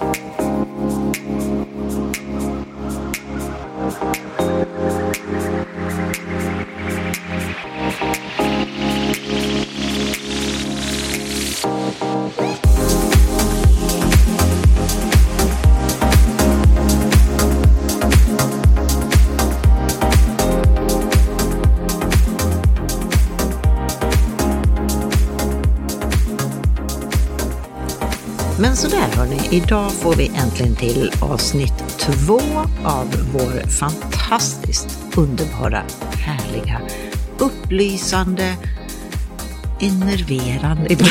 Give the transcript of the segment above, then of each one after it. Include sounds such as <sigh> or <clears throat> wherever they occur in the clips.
Men idag får vi äntligen till avsnitt två av vår fantastiskt underbara, härliga, upplysande, enerverande <laughs>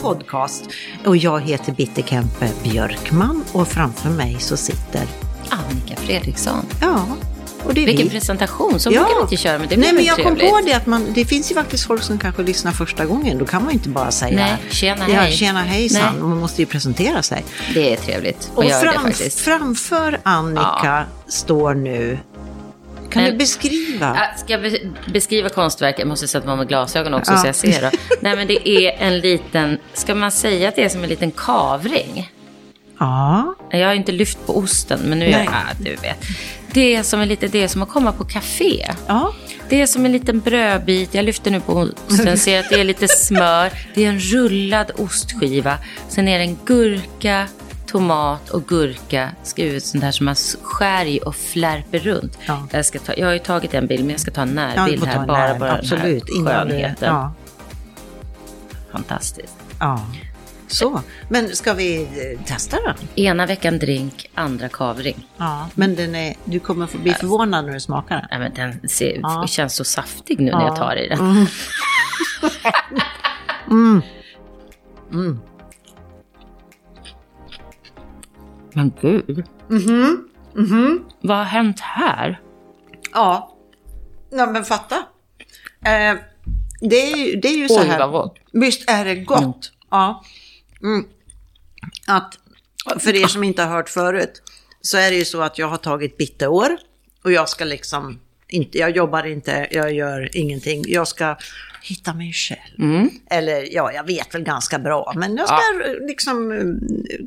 podcast. Och jag heter Bitte Kempe Björkman och framför mig så sitter Annika Fredriksson. Ja, och det är Vilken vi. presentation, så brukar vi inte köra, men det Nej, men jag kom trevligt. på det att man, det finns ju faktiskt folk som kanske lyssnar första gången. Då kan man ju inte bara säga Nej, tjena, ja, hej. tjena hejsan. Nej. Man måste ju presentera sig. Det är trevligt Och göra det framför Annika står nu... Kan Men- du beskriva? Ja, Ska jag be- beskriva konstverket? Jag måste sätta på mig glasögon också Ja. så jag ser. Då. Nej, men det är en liten, ska man säga att det är som en liten kavring? Ja. Jag har inte lyft på osten, men nu är jag, ah, du vet. Det är som en lite, det är som att komma på café. ja. Det är som en liten brödbit. Jag lyfter nu på osten, <laughs> ser att det är lite smör. Det är en rullad ostskiva. Sen är det en gurka, tomat och gurka skrivet sånt här som man skär i och flärper runt. Ja. Jag, ska ta, jag har ju tagit en bild, men jag ska ta en närbild här. en Bara, bara Absolut. den här skönheten. ja. Fantastiskt. ja. Så. Men ska vi eh, testa den? Ena veckan drink, andra kavring. Ja. Men den är, du kommer bli förvånad när du smakar den. Nej, men den ser, Ja. känns så saftig nu när jag tar i den. <laughs> Men gud. Vad har hänt här? Ja. Ja, men fatta. Eh, det är ju, det är ju så Oj, här. vad gott. Visst är det gott? Ja. Mm. Att, för er som inte har hört förut, så är det ju så att jag har tagit bitteår och jag ska liksom, inte, jag jobbar inte, jag gör ingenting. Jag ska hitta mig själv. Eller ja, jag vet väl ganska bra, men jag ska liksom mm,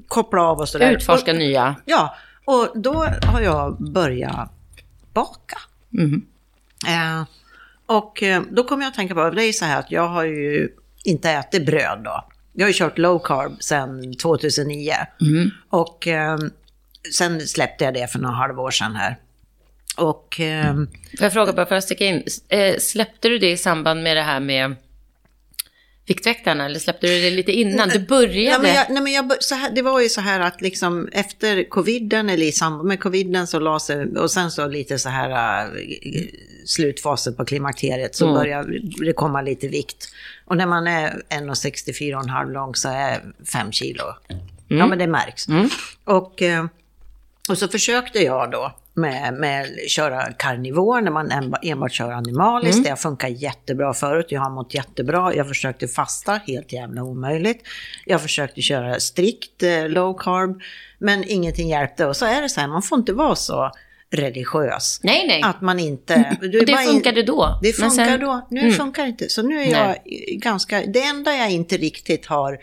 koppla av och sådär. Utforska Och- nya. Ja, och då har jag börjat baka. Mhm. Eh, och eh, då kommer jag att tänka på, det är så här att jag har ju inte ätit bröd då. Jag har ju kört low carb sedan 2009. Mhm. Och eh, sen släppte jag det för några halvår sedan här. Och eh, Får jag fråga bara för att sticka in. Eh, Släppte du det i samband med det här med Viktväktarna? Eller släppte du det lite innan? Du började... Ja, men jag, nej, men jag, så här, det var ju så här att liksom efter coviden, eller i samband med coviden så la sig, och sen så lite så här äh, slutfasen på klimakteriet så Mm. började det komma lite vikt. Och när man är 1,64,5 lång så är 5 kilo. Ja men det märks. Och, eh, och så försökte jag då med, med köra karnivor när man enba- enbart kör animaliskt. Det har funkat jättebra förut. Jag har mått jättebra. Jag försökte fasta, helt jävla omöjligt. Jag försökte köra strikt eh, low carb, men ingenting hjälpte. Och så är det så här, man får inte vara så religiös. Nej, nej. Att man inte... du är Och det in- funkade då. Det funkar sen- då. Nu Mm. funkar det inte. Så nu är jag ganska... Det enda jag inte riktigt har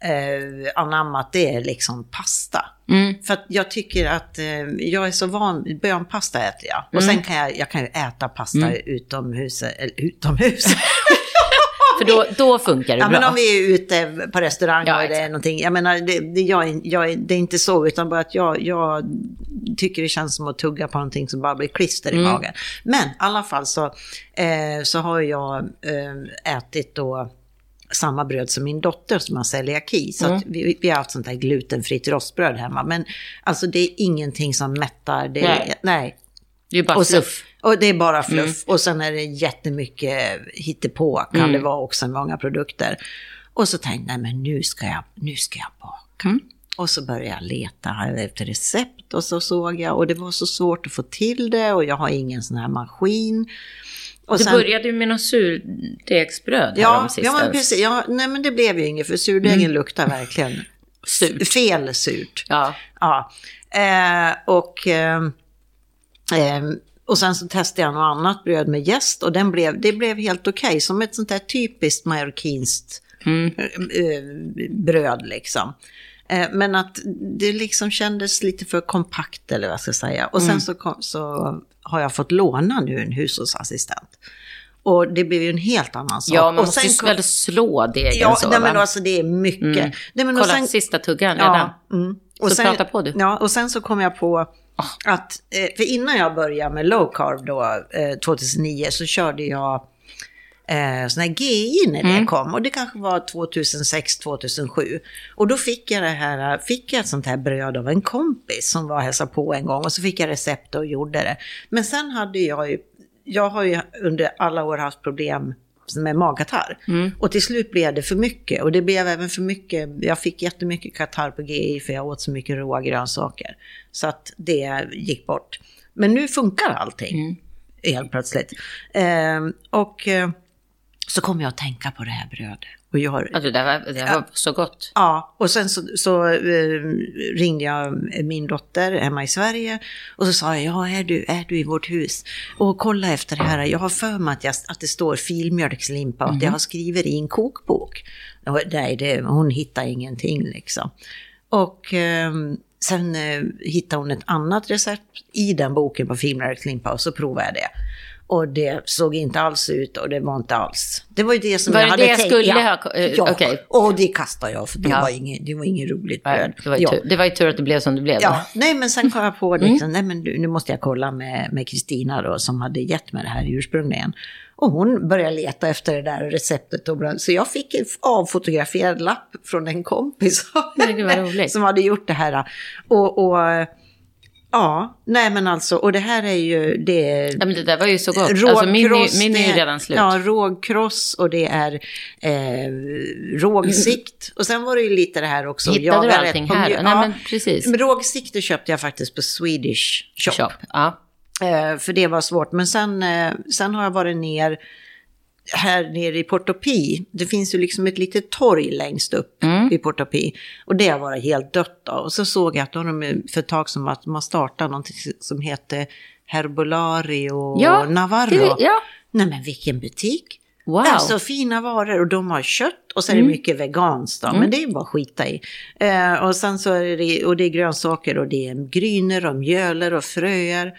eh, anammat det är liksom pasta. Mm. För jag tycker att eh, jag är så van, bönpasta äter jag. Och Mm. sen kan jag, jag kan ju äta pasta utomhus, eller utomhus. <laughs> För då, då funkar det ja, bra. men om vi är ute på restaurang Ja, och det är exakt. någonting. Jag menar, det, det, jag, jag, det är inte så, utan bara att jag, jag tycker det känns som att tugga på någonting som bara blir klister Mm. i magen. Men i alla fall så, eh, så har jag eh, ätit då samma bröd som min dotter som har celiaki. Så Mm. vi, vi har haft sånt här glutenfritt rostbröd hemma. Men alltså det är ingenting som mättar. Det Nej. nej. Det är bara Och, sen, fluff. och det är bara fluff. Och sen är det jättemycket hittepå kan det vara också många produkter. Och så tänkte jag, nej men nu ska jag, nu ska jag baka. Mm. Och så började jag leta efter recept och så såg jag och det var så svårt att få till det och jag har ingen sån här maskin. Och Du sen- började ju med något surdegsbröd Ja, ja men sistens. precis. Ja, nej men det blev ju inget för surdegen Mm. luktar verkligen <laughs> Surt. fel surt. Ja. Ja, eh, och, eh, eh, och sen så testade jag något annat bröd med jäst och den blev, det blev helt okej. Som ett sånt där typiskt marockinskt Mm. eh, eh, bröd liksom. Eh, men att det liksom kändes lite för kompakt eller vad jag ska säga. Och sen Mm. så, kom, så har jag fått låna nu en hushållsassistent. Och det blev ju en helt annan sak. Ja, man och måste sen kom- väl slå degen Ja, så, nej, men alltså det är mycket. Mm. Nej, men och Kolla, sen- sista tuggan redan. Ja, mm. Så prata på du. Ja, och sen så kom jag på att, eh, för innan jag började med low carb då, eh, 2009, så körde jag eh, sån här GI när det Mm. kom. Och det kanske var 2006, 2007. Och då fick jag det här, fick jag ett sånt här bröd av en kompis som var och hälsade på en gång. Och så fick jag recept och gjorde det. Men sen hade jag ju, jag har ju under alla år haft problem med magkatarr. Och till slut blev det för mycket. Och det blev även för mycket, jag fick jättemycket katarr på GI för jag åt så mycket råa grönsaker. Så att det gick bort. Men nu funkar allting. Helt plötsligt. Ehm, och eh, så kom jag att tänka på det här brödet. Och jag Alltså, det var, det var så gott. Ja, och sen så, så eh, ringde jag min dotter hemma i Sverige och så sa jag, ja är du, är du i vårt hus? Och kolla efter det här, jag har för mig att, jag, att det står filmjölkslimpa och att jag har skrivit i en kokbok. Och, nej, det, hon hittar ingenting liksom. Och eh, sen eh, hittade hon ett annat recept i den boken på filmjölkslimpa och så provade jag det. Och det såg inte alls ut och det var inte alls. Det var ju det som Var jag det hade det jag tänkt. skulle ja. ha- eh, Ja, okej. och det kastade jag för det, Ja. var, inget, det var inget roligt bröd. Det, var ju ja. tur, det var ju tur att det blev som det blev. Ja, nej men sen kom jag på Mm. liksom, nej men nu måste jag kolla med Kristina då som hade gett mig det här ursprungligen. Och hon började leta efter det där receptet och så jag fick en avfotograferad lapp från en kompis Nej, det var roligt. som hade gjort det här. Och, och ja, nej men alltså, och det här är ju det Ja, men det där var ju så gott. Alltså, min, är- Rågkross, min är ju redan slut. Ja, rågkross och det är eh, rågsikt. Och sen var det ju lite det här också. Hittade jaga du allting här? mjö- Nej, ja, men precis. men Rågsikte köpte jag faktiskt på Swedish Shop. Shop. Ja. Eh, för det var svårt. Men sen, eh, sen har jag varit ner här nere i Portopi. Det finns ju liksom ett litet torg längst upp Mm. i Portopi. Och det har varit helt dött då. Och så såg jag att de för ett tag som att man startade någonting som heter Herbolario Ja, Navarro. det- ja. Nej men vilken butik! Wow. Mm. Alltså fina varor och de har kött och så är det mycket veganskt då, men det är bara att skita i. Eh, och sen så är det, och det är grönsaker och det är grynor och mjöler och fröer.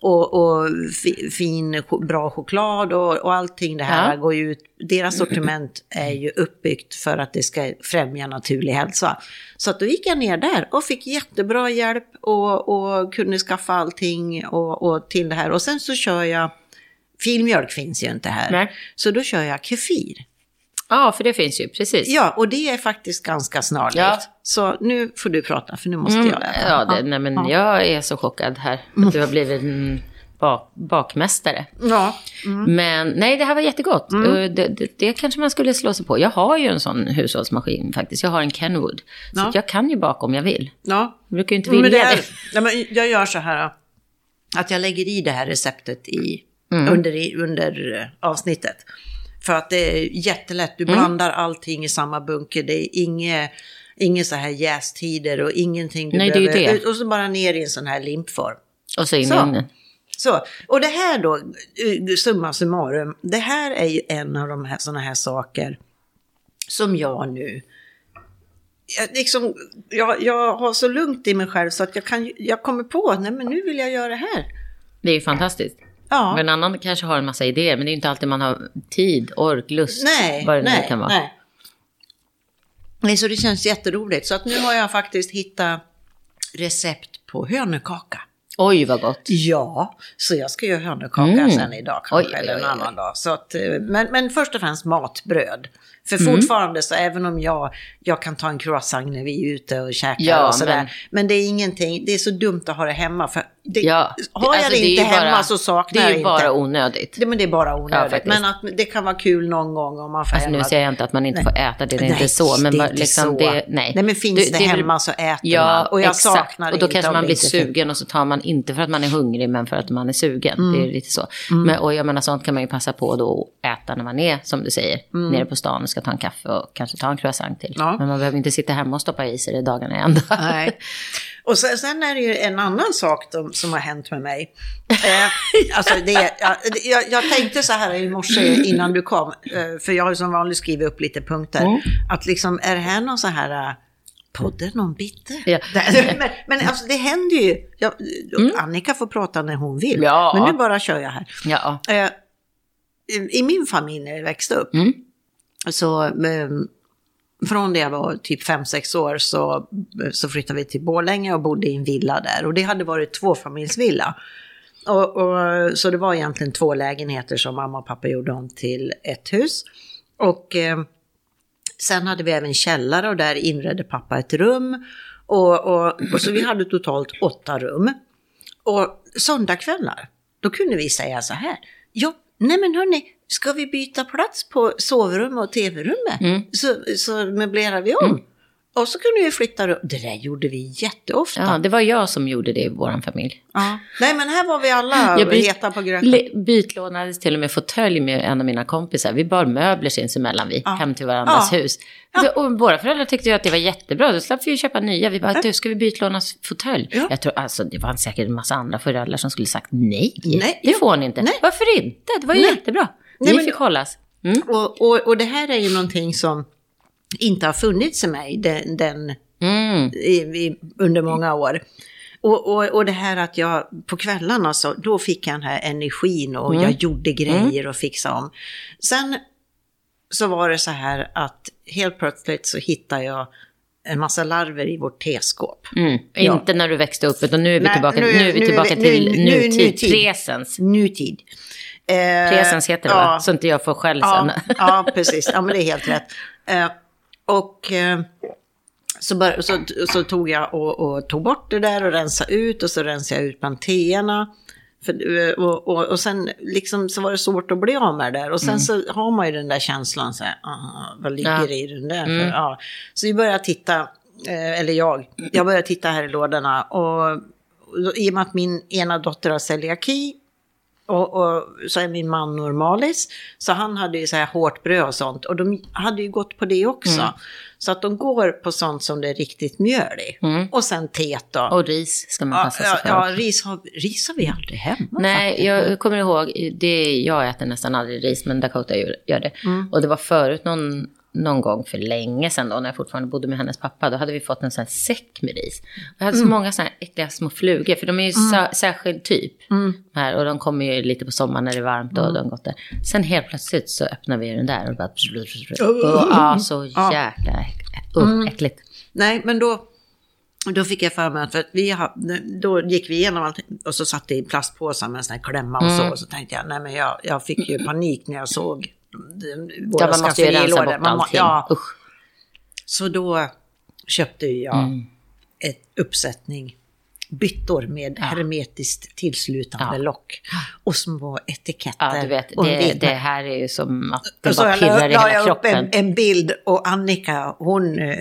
Och, och fi, fin, bra choklad och, och allting det här Ja. går ju ut. Deras sortiment är ju uppbyggt för att det ska främja naturlig hälsa. Så att då gick jag ner där och fick jättebra hjälp och, och kunde skaffa allting och, och till det här. Och sen så kör jag, filmjölk finns ju inte här. Nej. Så då kör jag kefir. Ja, för det finns ju. Precis. Ja, och det är faktiskt ganska snarlikt. Ja. Så nu får du prata, för nu måste Mm, jag ja, det, nej, men ja. jag är så chockad här. Att du har blivit en bak, bakmästare. Ja, Men nej, det här var jättegott. Mm. Det, det, det kanske man skulle slå sig på. Jag har ju en sån hushållsmaskin faktiskt. Jag har en Kenwood. Så Ja. att jag kan ju baka om jag vill. ja. Jag brukar ju inte Men vilja det det. är, ja, men jag gör så här att jag lägger i det här receptet i, Mm. under, under eh, avsnittet. För att det är jättelätt, du Mm. blandar allting i samma bunke. Det är inget, inget så här jästider och ingenting du Nej, det är behöver. det. Och så bara ner i en sån här limpform. Och så in Så. ugnen. Så, och det här då, eh, summa summarum, det här är ju en av de här sådana här saker som jag nu, jag, liksom, jag, jag har så lugnt i mig själv så att jag, kan, jag kommer på, nej men nu vill jag göra det här. Det är ju fantastiskt. Ja, Men en annan kanske har en massa idéer, men det är inte alltid man har tid, ork, lust, nej, vad det nu nej, kan vara. nej. Nej, så det känns jätteroligt. Så att nu har jag faktiskt hittat recept på hönökaka. Oj, vad gott. Ja, så jag ska göra hönökaka Mm. sen idag kanske, Oj, eller en oj, oj. annan dag. Så att, eh, men, men först och främst matbröd. För Mm. fortfarande så även om jag, jag kan ta en croissant när vi är ute och käkar Ja, och sådär. men- Men... det är ingenting, det är så dumt att ha det hemma. För det, Ja, har jag alltså, det inte hemma bara- så saknar Det är jag ju inte. bara onödigt. det, men det är bara Ja, onödigt. faktiskt. men att det kan vara kul någon gång om man får Alltså, nu hemma. säger jag inte att man inte får äta det, det är inte Nej, så. Men det är inte liksom så. det, nej. Nej, men finns det hemma så äter ja, man. Och jag exakt. saknar Och då inte kanske man blir inte sugen och så tar man inte för att man är hungrig, men för att man är sugen. Mm. Det är lite så. Men, och jag menar, sånt kan man ju passa på då att äta när man är, som du säger, nere på stan ska ta en kaffe och kanske ta en croissant till. Mm. Ja. Men man behöver inte sitta hemma och stoppa i sig det dagarna i ända. Nej. <laughs> Och sen, sen är det ju en annan sak då, som har hänt med mig. Eh, <laughs> alltså det, jag, jag, jag tänkte så här i morse innan du kom, eh, för jag har ju som vanligt skrivit upp lite punkter. Mm. Att liksom, är det här någon så här eh, podden om bitter. Ja. <laughs> men, men alltså det händer ju. Jag, Annika får prata när hon vill. Ja. Men nu bara kör jag här. Ja. Eh, i- I min familj när jag växte upp, Mm så eh, från det jag var typ 5-6 år så, så flyttade vi till Borlänge och bodde i en villa där. Och det hade varit tvåfamiljsvilla. Och, och, så det var egentligen två lägenheter som mamma och pappa gjorde om till ett hus. Och eh, sen hade vi även källare och där inredde pappa ett rum. Och, och, och så vi hade totalt åtta rum. Och söndagkvällar, då kunde vi säga så här. Jag nej men hörni, ska vi byta plats på sovrum och tv-rummet? Så, så möblerar vi om. Och så kunde vi flytta rum. Det där gjorde vi jätteofta. ja, det var jag som gjorde det i vår familj. Ja. Nej men här var vi alla Jag byt- heta på gröten. Bytlånades till och med fåtölj med en av mina kompisar. Vi bar möbler sinsemellan vi, hem till varandras Ja. hus. Och våra föräldrar tyckte ju att det var jättebra. Då slapp vi ju köpa nya. Vi bara, du, ska vi bytlåna fåtölj? Ja. Jag tror, alltså, det var säkert en massa andra föräldrar som skulle sagt nej. Nej, det ja. får ni inte. Nej. Varför inte? Det var ju Nej. jättebra. Nej, Ni men- fick hållas. Mm. Och, och, och det här är ju någonting som inte har funnits i mig den, den, Mm. i, i, under många år. Och, och, och det här att jag på kvällarna så, då fick jag den här energin och jag gjorde grejer och fixade om. Sen så var det så här att helt plötsligt så hittade jag en massa larver i vårt teskåp. Mm. Ja. Inte när du växte upp, utan nu är vi Nej, tillbaka, nu nu, är- vi nu tillbaka till nu- nu- nutid. nutid. Presens. Nutid. Eh, Presens heter det ja. va? Så inte jag får skäll sen. Ja, ja, precis. Ja, men det är helt rätt. Eh, och eh, så, bör, så, så tog jag och, och tog bort det där och rensade ut och så rensade jag ut. För, eh, och, och, och sen liksom så var det svårt att bli av med det där. Och sen så har man ju den där känslan så här, "Ah, vad ligger Ja. i den där? För, ja. Så vi började titta, eh, eller jag, jag började titta här i lådorna. Och, och i och med att min ena dotter har celiaki och, och så är min man normalis. Så han hade ju så här hårt bröd och sånt. Och de hade ju gått på det också. Mm. Så att de går på sånt som det är riktigt mjöl i. Och sen teet då. Mm. Och ris ska man passa sig ja, för. ja, ris, har, ris har vi aldrig hemma Nej, faktiskt. jag kommer ihåg, det, jag äter nästan aldrig ris, men Dakota gör, gör det. Mm. Och det var förut någon, någon gång för länge sedan då, när jag fortfarande bodde med hennes pappa, då hade vi fått en sån här säck med ris. Och jag hade så Mm. många såna här äckliga små flugor, för de är ju sa, särskild typ. Mm. Här, och de kommer ju lite på sommaren när det är varmt och de gått där. Sen helt plötsligt så öppnar vi den där och bara... Och, ja, så jäkla uh, äckligt. Nej, men då, då fick jag för mig att, för att vi har, då gick vi igenom allt och så satt det i plastpåsar med en sån här klämma och så. Och så tänkte jag, nej men jag, jag fick ju panik när jag såg våra Ja, man måste ju rensa bort Man allting. Ja, Usch. Så då köpte jag ett uppsättning byttor med hermetiskt tillslutande Ja. lock och små etiketter. Ja, du vet, det, det här är ju som att det och så bara la, pirrar i la hela jag upp kroppen. en, en bild och Annika, hon, eh,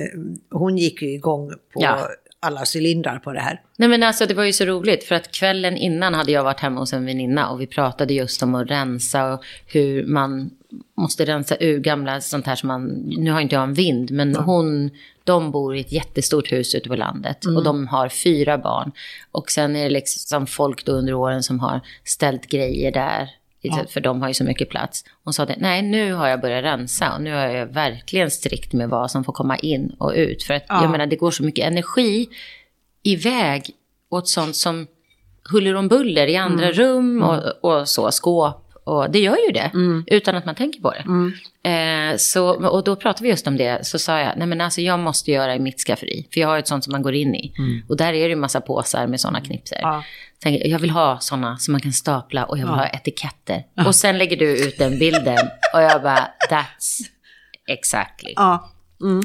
hon gick ju igång på Ja. Alla cylindrar på det här. Nej men alltså det var ju så roligt för att kvällen innan hade jag varit hemma hos en väninna och vi pratade just om att rensa och hur man måste rensa ur gamla sånt här som man, nu har inte jag en vind, men hon, de bor i ett jättestort hus ute på landet och de har fyra barn. Och sen är det liksom folk då under åren som har ställt grejer där. För de har ju så mycket plats. Hon sa det, nej nu har jag börjat rensa och nu är jag verkligen strikt med vad som får komma in och ut. För att jag menar det går så mycket energi iväg åt sånt som huller om buller i andra rum och, och så, skåp. Och det gör ju det, utan att man tänker på det. Eh, så, och då pratade vi just om det, så sa jag, nej men alltså jag måste göra i mitt skafferi. För jag har ett sånt som man går in i. Och där är det ju massa påsar med sådana knipsor. Ja. Tänkte, jag vill ha sådana som man kan stapla och jag vill ha etiketter. Och sen lägger du ut den bilden och jag bara, that's exactly. Ja.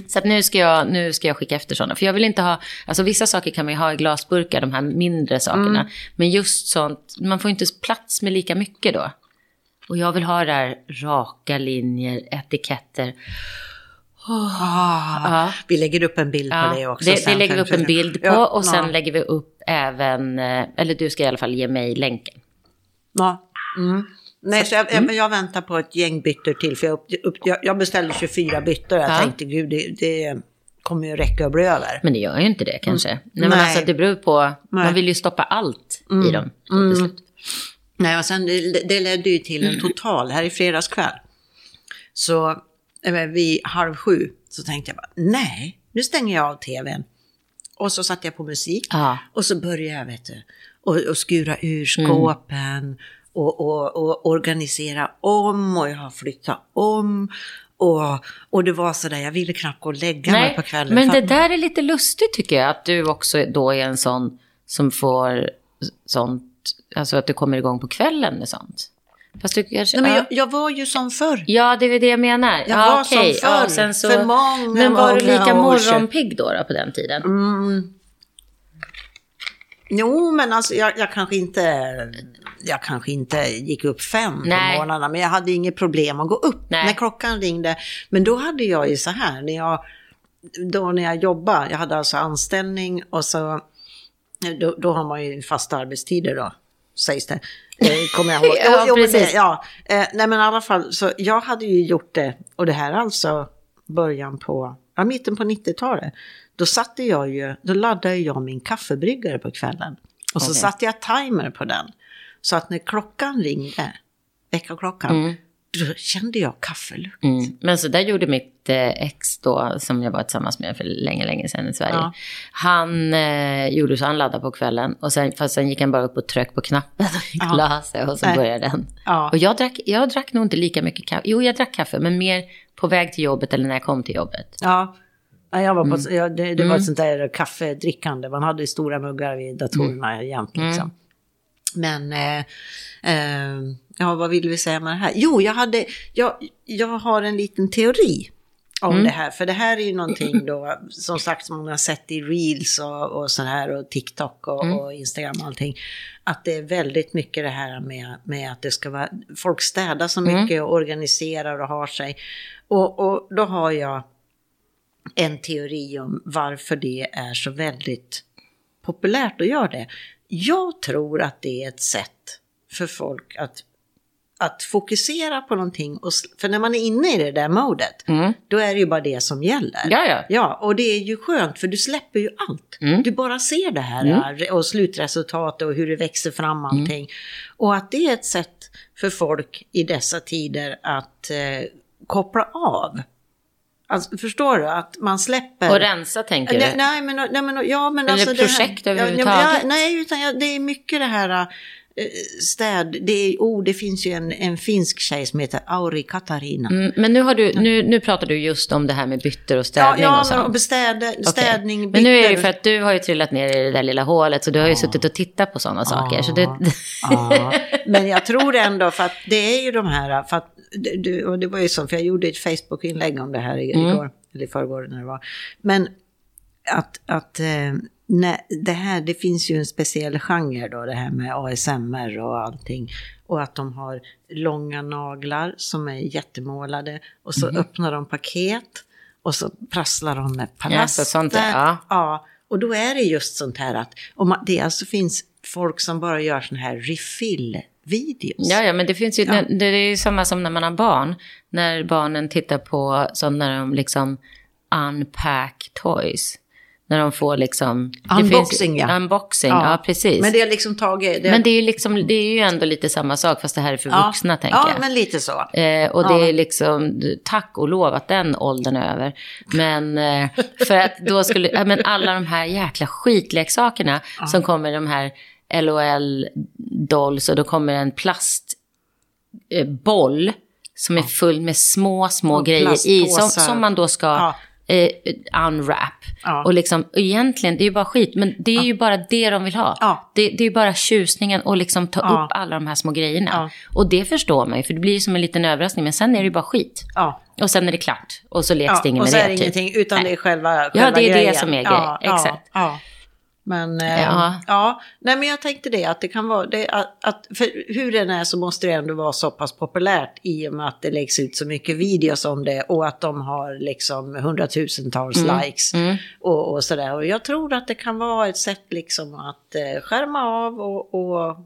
Så att nu, ska jag, nu ska jag skicka efter sådana. För jag vill inte ha, alltså vissa saker kan man ju ha i glasburkar, de här mindre sakerna. Men just sånt, man får inte plats med lika mycket då. Och jag vill ha där raka linjer, etiketter. Ah, Ja. Vi lägger upp en bild Ja, på det också. det, det lägger vi upp en bild på Ja, och sen lägger vi upp även, eh, eller du ska i alla fall ge mig länken. Ja. Mm. Nej, så jag, jag, jag väntar på ett gäng byttor till. För jag, upp, jag, jag beställde 24 byttor. Jag Ja. tänkte, gud, det, det kommer ju räcka och bli över. Men det gör ju inte det kanske. Nej, men Nej. alltså det beror på, Nej. man vill ju stoppa allt i dem. till slut. Nej, och sen det, det ledde ju till en total här i fredags kväll. Så eh, vid halv sju så tänkte jag bara, nej, nu stänger jag av tvn. Och så satte jag på musik. Ja. Och så började jag, vet du, och, och skura ur skåpen. Och, och, och organisera om och jag har flyttat om. Och, och det var sådär, jag ville knappt gå och lägga mig på kvällen. men det där är lite lustigt tycker jag. Att du också då är en sån som får sånt, alltså att du kommer igång på kvällen med sånt. Fast du kanske... Nej, men ja. jag, jag var ju som förr. Ja, det är det jag menar. Jag ja, var okej. som förr, ja, sen så... för många, Men var du lika morgonpigg då, då på den tiden? Mm. Jo, men alltså jag, jag kanske inte... Jag kanske inte gick upp fem Nej. på morgnarna, men jag hade inget problem att gå upp Nej. när klockan ringde. Men då hade jag ju så här, när jag, då när jag jobbade, jag hade alltså anställning och så, då, då har man ju fasta arbetstider då, sägs det. Eh, Kommer jag ihåg. <laughs> Ja, Jo, men det- precis. ja, eh, nej men i alla fall, så jag hade ju gjort det, och det här är alltså början på, ja mitten på 90-talet. Då satte jag ju, då laddade jag min kaffebryggare på kvällen. Och så Okej. satte jag timer på den. Så att när klockan ringde, väckarklockan, då kände jag kaffelukt. Mm. Men så där gjorde mitt eh, ex då, som jag var tillsammans med för länge, länge sedan i Sverige. Ja. Han eh, gjorde så, han laddade på kvällen. Och sen, fast sen gick han bara upp och tryckte på knappen och gick Ja. sig och så Nej. började den. Ja. Och jag drack, jag drack nog inte lika mycket kaffe. Jo, jag drack kaffe, men mer på väg till jobbet eller när jag kom till jobbet. Ja, Ja, jag var på, Mm. ja, det, det var ett sånt där kaffedrickande. Man hade ju stora muggar vid datorerna Mm. jämt. Liksom. Men, eh, eh, ja, vad vill vi säga med det här? Jo, jag, hade, jag, jag har en liten teori om Mm. det här. För det här är ju någonting då, som sagt, som man har sett i Reels och, och så här och TikTok och, Mm. och Instagram och allting. Att det är väldigt mycket det här med, med att det ska vara, folk städar så Mm. mycket och organiserar och har sig. Och, och då har jag en teori om varför det är så väldigt populärt att göra det. Jag tror att det är ett sätt för folk att, att fokusera på någonting. Och, för när man är inne i det där modet, Mm. då är det ju bara det som gäller. Ja, ja. Och det är ju skönt för du släpper ju allt. Mm. Du bara ser det här och slutresultatet och hur det växer fram allting. Och att det är ett sätt för folk i dessa tider att eh, koppla av. Alltså, förstår du? Att man släpper... Och rensa tänker Nej, du? nej, men, nej, men, ja, men Eller alltså projekt det här, överhuvudtaget? Ja, nej, utan ja, det är mycket det här städ. Det, är, oh, det finns ju en, en finsk tjej som heter Auri Katarina. Mm, men nu, har du, nu, nu pratar du just om det här med bytter och Ja, städning ja och sånt. men städ, städning, Men nu är det ju för att du har ju trillat ner i det där lilla hålet, så du har ju suttit och tittat på sådana saker. Så det, Ja, <laughs> men jag tror ändå för att det är ju de här, för att, det- och det var ju så, för jag gjorde ett Facebook-inlägg om det här Mm. igår, eller i förrgår när det var. Men att, att eh, när, det här, det finns ju en speciell genre då, det här med ASMR och allting. Och att de har långa naglar som är jättemålade och så Mm. öppnar de paket och så prasslar de med Ja, palaster. så sånt där, ja. Ja, och då är det just sånt här att om man, det alltså finns folk som bara gör såna här refill-videos. ja, ja, men det finns ju, Ja. det är ju samma som när man har barn. När barnen tittar på, som när de liksom unpack toys. När de får liksom... Unboxing, finns, ja. Unboxing, ja, precis. Men det är liksom tagit... Det, Men det är liksom, det är ju ändå lite samma sak, fast det här är för ja, vuxna, tänker Ja, jag. men lite så. Eh, och det Ja. är liksom, tack och lov att den åldern är över. Men eh, för att då skulle, ja, men alla de här jäkla skitleksakerna som kommer, de här LOL dolls och då kommer en plastboll eh, som är full med små, små Och grejer i, som, som man då ska Ja. Eh, unwrap. Ja. Och liksom, egentligen, det är ju bara skit, men det är ju bara det de vill ha. Ja. Det, det är ju bara tjusningen och liksom ta Ja. upp alla de här små grejerna. Ja. Och det förstår man ju, för det blir ju som en liten överraskning, men sen är det ju bara skit. Ja. Och sen är det klart, och så leks Ja, det inget och med så det. är det typ. ingenting, utan Nej. det är själva, Ja, själva det är det grejen. som är ja, grej, exakt. Men, eh, Ja. ja. nej men jag tänkte det, att det kan vara, det, att, att, hur den är så måste det ändå vara så pass populärt i och med att det läggs ut så mycket videos om det och att de har liksom hundratusentals likes mm. och, och sådär. Och jag tror att det kan vara ett sätt liksom att eh, skärma av och, och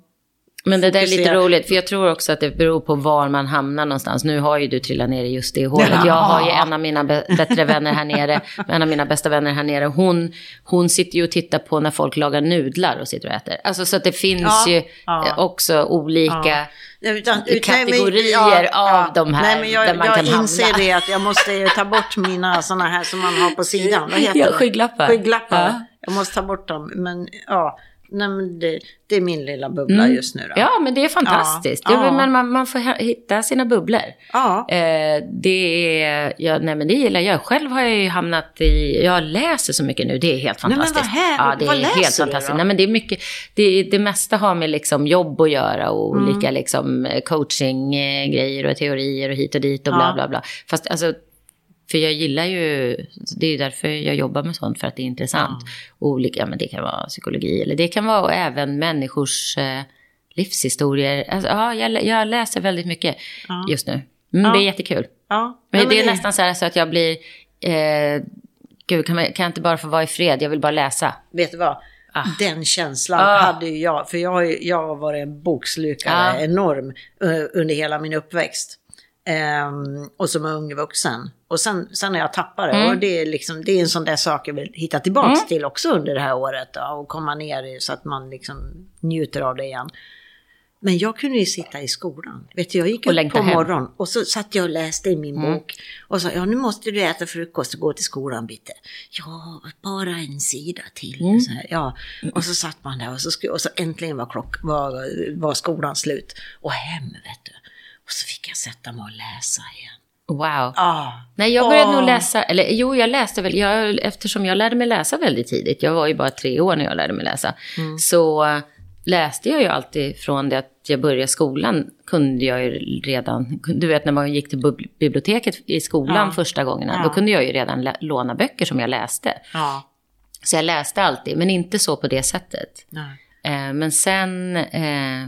Men det där är lite roligt, för jag tror också att det beror på var man hamnar någonstans. Nu har ju du trillat ner i just det hålet. Ja. Jag har ju en av mina bättre vänner här nere, en av mina bästa vänner här nere. Hon, hon sitter ju och tittar på när folk lagar nudlar och sitter och äter. Alltså så att det finns Ja, ju ja. också olika... Utan- ut- kategorier av de här Nej, men jag, där man jag kan inser hamna. det att jag måste ta bort mina sådana här som man har på sidan. Vad <laughs> heter Ja, skygglappar. Skygglappar. Ja. Jag måste ta bort dem. Men ja, nej, men det, det är min lilla bubbla just nu då. Mm. Ja, men det är fantastiskt. Ja, ja. Men man, man får hitta sina bubblor. Ja. Eh, det, är, ja, nej, men det gillar jag. Själv har jag ju hamnat i... Jag läser så mycket nu. Det är helt Nej, men vad fantastiskt. Ja, det Vad är läser helt du fantastiskt. då? Nej, men det, är mycket, det, det mesta har med liksom jobb att göra och Mm. olika liksom, coachinggrejer och teorier och hit och dit och Ja. bla bla bla. Fast alltså, för jag gillar ju, det är därför jag jobbar med sånt, för att det är intressant. Olika, men det kan vara psykologi eller det kan vara även människors eh, livshistorier. Alltså, ja, jag, jag läser väldigt mycket Ja. just nu. Mm, Det är jättekul. ja. Men det är nästan så, här så att jag blir, eh, gud kan, man, kan jag inte bara få vara i fred, jag vill bara läsa. Vet du vad? Ah. Den känslan Ah. hade ju jag. För jag, jag har varit en bokslukare Ah. enorm eh, under hela min uppväxt. Ehm, och som ung vuxen. Och sen, sen när jag tappade det. Mm. Och det är, liksom, det är en sån där sak jag vill hitta tillbaks till också under det här året. Då, och komma ner så att man liksom njuter av det igen. Men jag kunde ju sitta i skolan. Vet du, jag gick upp på. Mm. morgonen och så satt jag och läste i min bok. Och sa, ja nu måste du äta frukost och gå till skolan bitte. Ja, bara en sida till. Mm. Så här, ja. Och så satt man där och så, och så äntligen var, klock, var, var skolan slut. Och hem vet du. Och så fick jag sätta mig och läsa igen. Wow. Ah. Nej, jag började Åh. nog läsa, eller jo, jag läste väl, jag, eftersom jag lärde mig läsa väldigt tidigt, jag var ju bara tre år när jag lärde mig läsa, Mm. så läste jag ju alltid från det att jag började skolan, kunde jag ju redan, du vet när man gick till biblioteket i skolan Ja. första gångerna, Ja. då kunde jag ju redan låna böcker som jag läste. Ja. Så jag läste alltid, men inte så på det sättet. Nej. Eh, men sen, eh,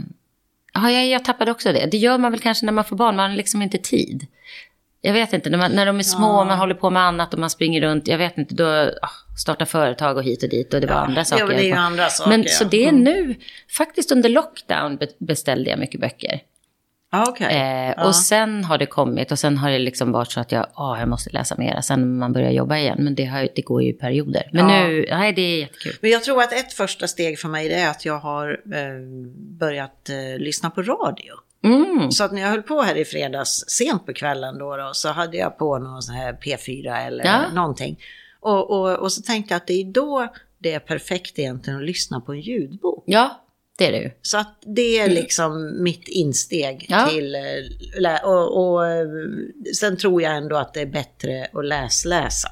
ja, jag, jag tappade också det. Det gör man väl kanske när man får barn, man har liksom inte tid. Jag vet inte, när, man, när de är små, Ja. man håller på med annat och man springer runt, jag vet inte, då ah, startar företag och hit och dit och det var Ja, andra ja, saker. men det är ju andra saker, Men ja. så det är nu, faktiskt under lockdown be- beställde jag mycket böcker. Ja, okej. Eh, Ja. Och sen har det kommit och sen har det liksom varit så att jag, ah, jag måste läsa mera sen man börjar jobba igen. Men det, har, det går ju i perioder. Men Ja. nu, nej det är jättekul. Men jag tror att ett första steg för mig det är att jag har eh, börjat eh, lyssna på radio. Mm. Så att när jag höll på här i fredags sent på kvällen då, då så hade jag på någon sån här P4 eller Ja. någonting. Och, och, och så tänkte jag att det är då det är perfekt egentligen att lyssna på en ljudbok. Ja, det är det ju. Så att det är liksom mitt insteg Ja. till... eh, Och, och eh, sen tror jag ändå att det är bättre att läsläsa.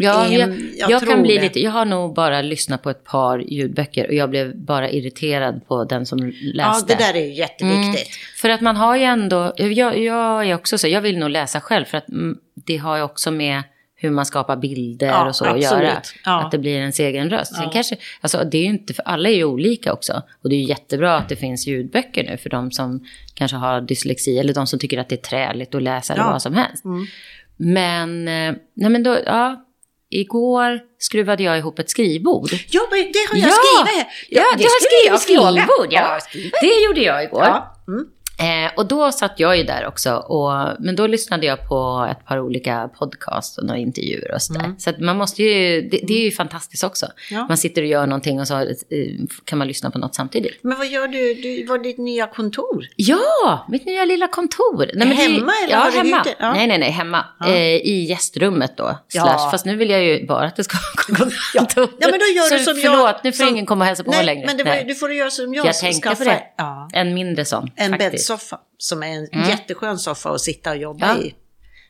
Ja, jag, jag jag, kan bli det. lite, jag har nog bara lyssnat på ett par ljudböcker och jag blev bara irriterad på den som läste. Ja, det där är ju jätteviktigt. För att man har ju ändå, jag, jag är också så, jag vill nog läsa själv för att mm, det har ju också med hur man skapar bilder Ja, och så absolut. göra. Ja. Att det blir ens egen röst. Sen Ja. kanske, alltså det är inte, för alla är ju olika också. Och det är jättebra att det finns ljudböcker nu för de som kanske har dyslexi eller de som tycker att det är träligt att läsa eller vad som helst. Mm. Men, eh, nej men då, ja. Igår skruvade jag ihop ett skrivbord. Ja, men det har jag Ja! skrivit. Ja, det du har skrivit skrivbord. Ja, Ja. Det gjorde jag igår. Ja. Mm. Eh, och då satt jag ju där också. Och, men då lyssnade jag på ett par olika podcast och några intervjuer och sådär. Så att man måste ju, det, det är ju fantastiskt också. Ja. Man sitter och gör någonting och så eh, kan man lyssna på något samtidigt. Men vad gör du? Du var ditt nya kontor. Ja, mitt nya lilla kontor. Nej, men det- Hemma eller ja, hemma. Ja. Nej, nej, nej, hemma. Ja. Eh, I gästrummet då. Slash. Fast nu vill jag ju bara att det ska <laughs> vara kontor. Ja, men då gör så du som jag- förlåt, nu får som- ingen komma och hälsa på Nej, längre. men det Nej. du får göra som jag. Jag som tänkte på det. En mindre sån. En faktiskt. Bäddsoffa som är en Mm. jätteskön soffa att sitta och jobba Ja. i.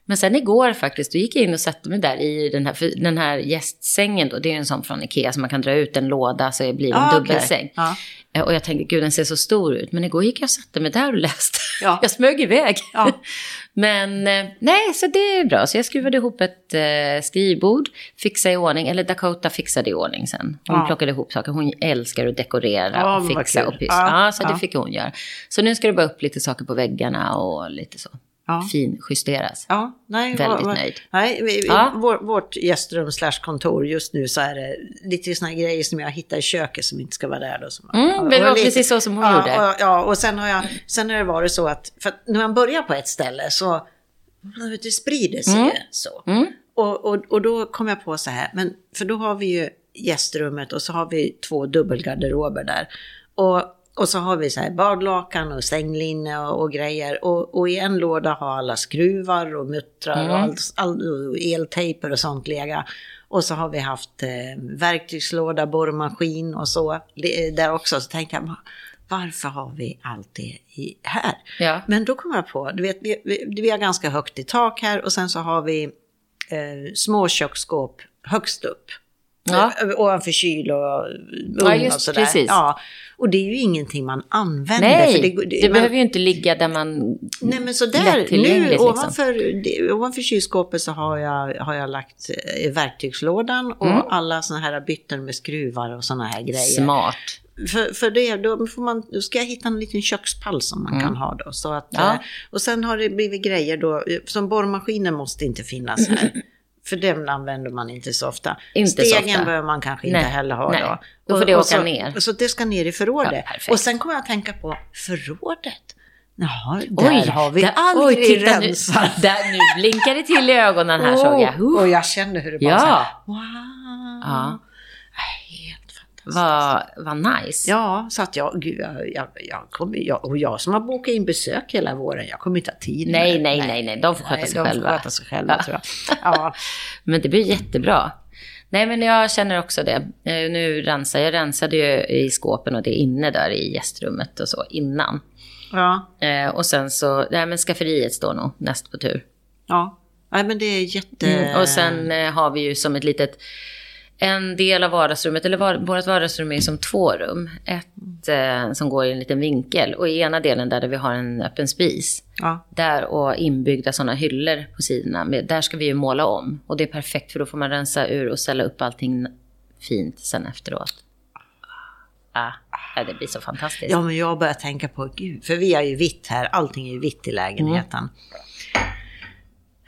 Men sen igår faktiskt, då gick jag in och satte mig där i den här, den här gästsängen då, det är ju en sån från Ikea som man kan dra ut en låda så det blir en Ah, dubbelsäng. Ja. Eh, Och jag tänkte, gud den ser så stor ut. Men igår gick jag och satte mig där och läste. Ja. <laughs> Jag smög iväg. Ja. <laughs> Men eh, nej, så det är bra. Så jag skruvade ihop ett eh, skrivbord, fixade i ordning, eller Dakota fixade i ordning sen. Hon Ja. plockade ihop saker. Hon älskar att dekorera och fixa och pyssla. Ja, så det fick hon göra. Så nu ska det bara upp lite saker på väggarna och lite så. Ja. finjusteras. Ja, nej, Väldigt vad- nöjd. Nej, vi, Ja. vår, vårt gästrum slash kontor just nu så är det lite såna grejer som jag hittar i köket som inte ska vara där. Då, som, Mm, men det och var lite- precis så som hon ja, gjorde. Och, ja, och sen har jag, sen har det varit så att, för att när man börjar på ett ställe så, det sprider sig Mm. så. Mm. Och, och, och då kom jag på så här, men för då har vi ju gästrummet och så har vi två dubbelgarderober där. Och, och så har vi så här badlakan och sänglinne och, och grejer. Och, och i en låda har alla skruvar och muttrar och, Mm. all, all, och eltejper och sånt lega. Och så har vi haft eh, verktygslåda, borrmaskin och så. Det, där också. Så tänkte jag, varför har vi allt det i, här? Ja. Men då kom jag på, du vet, vi, vi, vi har ganska högt i tak här och sen så har vi eh, små köksskåp högst upp. Ja. Ovanför kyl och ugn Ja, och sådär. precis. Ja, och det är ju ingenting man använder. Nej, för det, det, det, man- behöver ju inte ligga där man... Nej men så där, lättillgängligt, nu liksom. ovanför, det, ovanför kylskåpet så har jag, har jag lagt eh, verktygslådan och Mm. alla såna här bytten med skruvar och såna här grejer. Smart. För, för det, då, får man, då ska jag hitta en liten kökspall som man kan ha då. Så att, Mm. Ja. eh, Och sen har det blivit grejer då, eh, som borrmaskinen måste inte finnas här. För den använder man inte så ofta. Inte så Stegen ofta. behöver man kanske Nej, inte heller ha nej. då. Då får det åka så, ner. Så det ska ner i förrådet. Ja, och sen kommer jag att tänka på förrådet. Jaha, där Oj, har vi där- aldrig oj, titta nu, rensat. <laughs> där, nu blinkar det till i ögonen här såg jag. Oh, och jag kände hur det bara Ja. så här, wow. Ja. Vad vad nice. Ja, så att jag, gud, jag, jag, jag, kommer, jag, och jag som har bokat in besök hela våren, jag kommer inte ha tid Nej, nej, nej, nej, de får sköta sig de själva. Får sköta sig själva tror jag. <laughs> Ja, Men det blir jättebra. Nej, men jag känner också det. Eh, Nu rensar jag rensade ju i skåpen och det inne där i gästrummet och så innan. ja, Eh, och sen så, nej men skafferiet står nog näst på tur. ja. Nej, men det är jätte... Mm, och sen eh, har vi ju som ett litet, en del av vardagsrummet, eller var, vårt vardagsrum är som två rum. Ett eh, som går i en liten vinkel och i ena delen där, där vi har en öppen spis. Ja, Där och inbyggda sådana hyllor på sidorna. Där ska vi ju måla om. Och det är perfekt för då får man rensa ur och ställa upp allting fint sen efteråt. Ah, ja, det blir så fantastiskt. ja, men jag börjar tänka på, gud, för vi har ju vitt här, allting är ju vitt i lägenheten.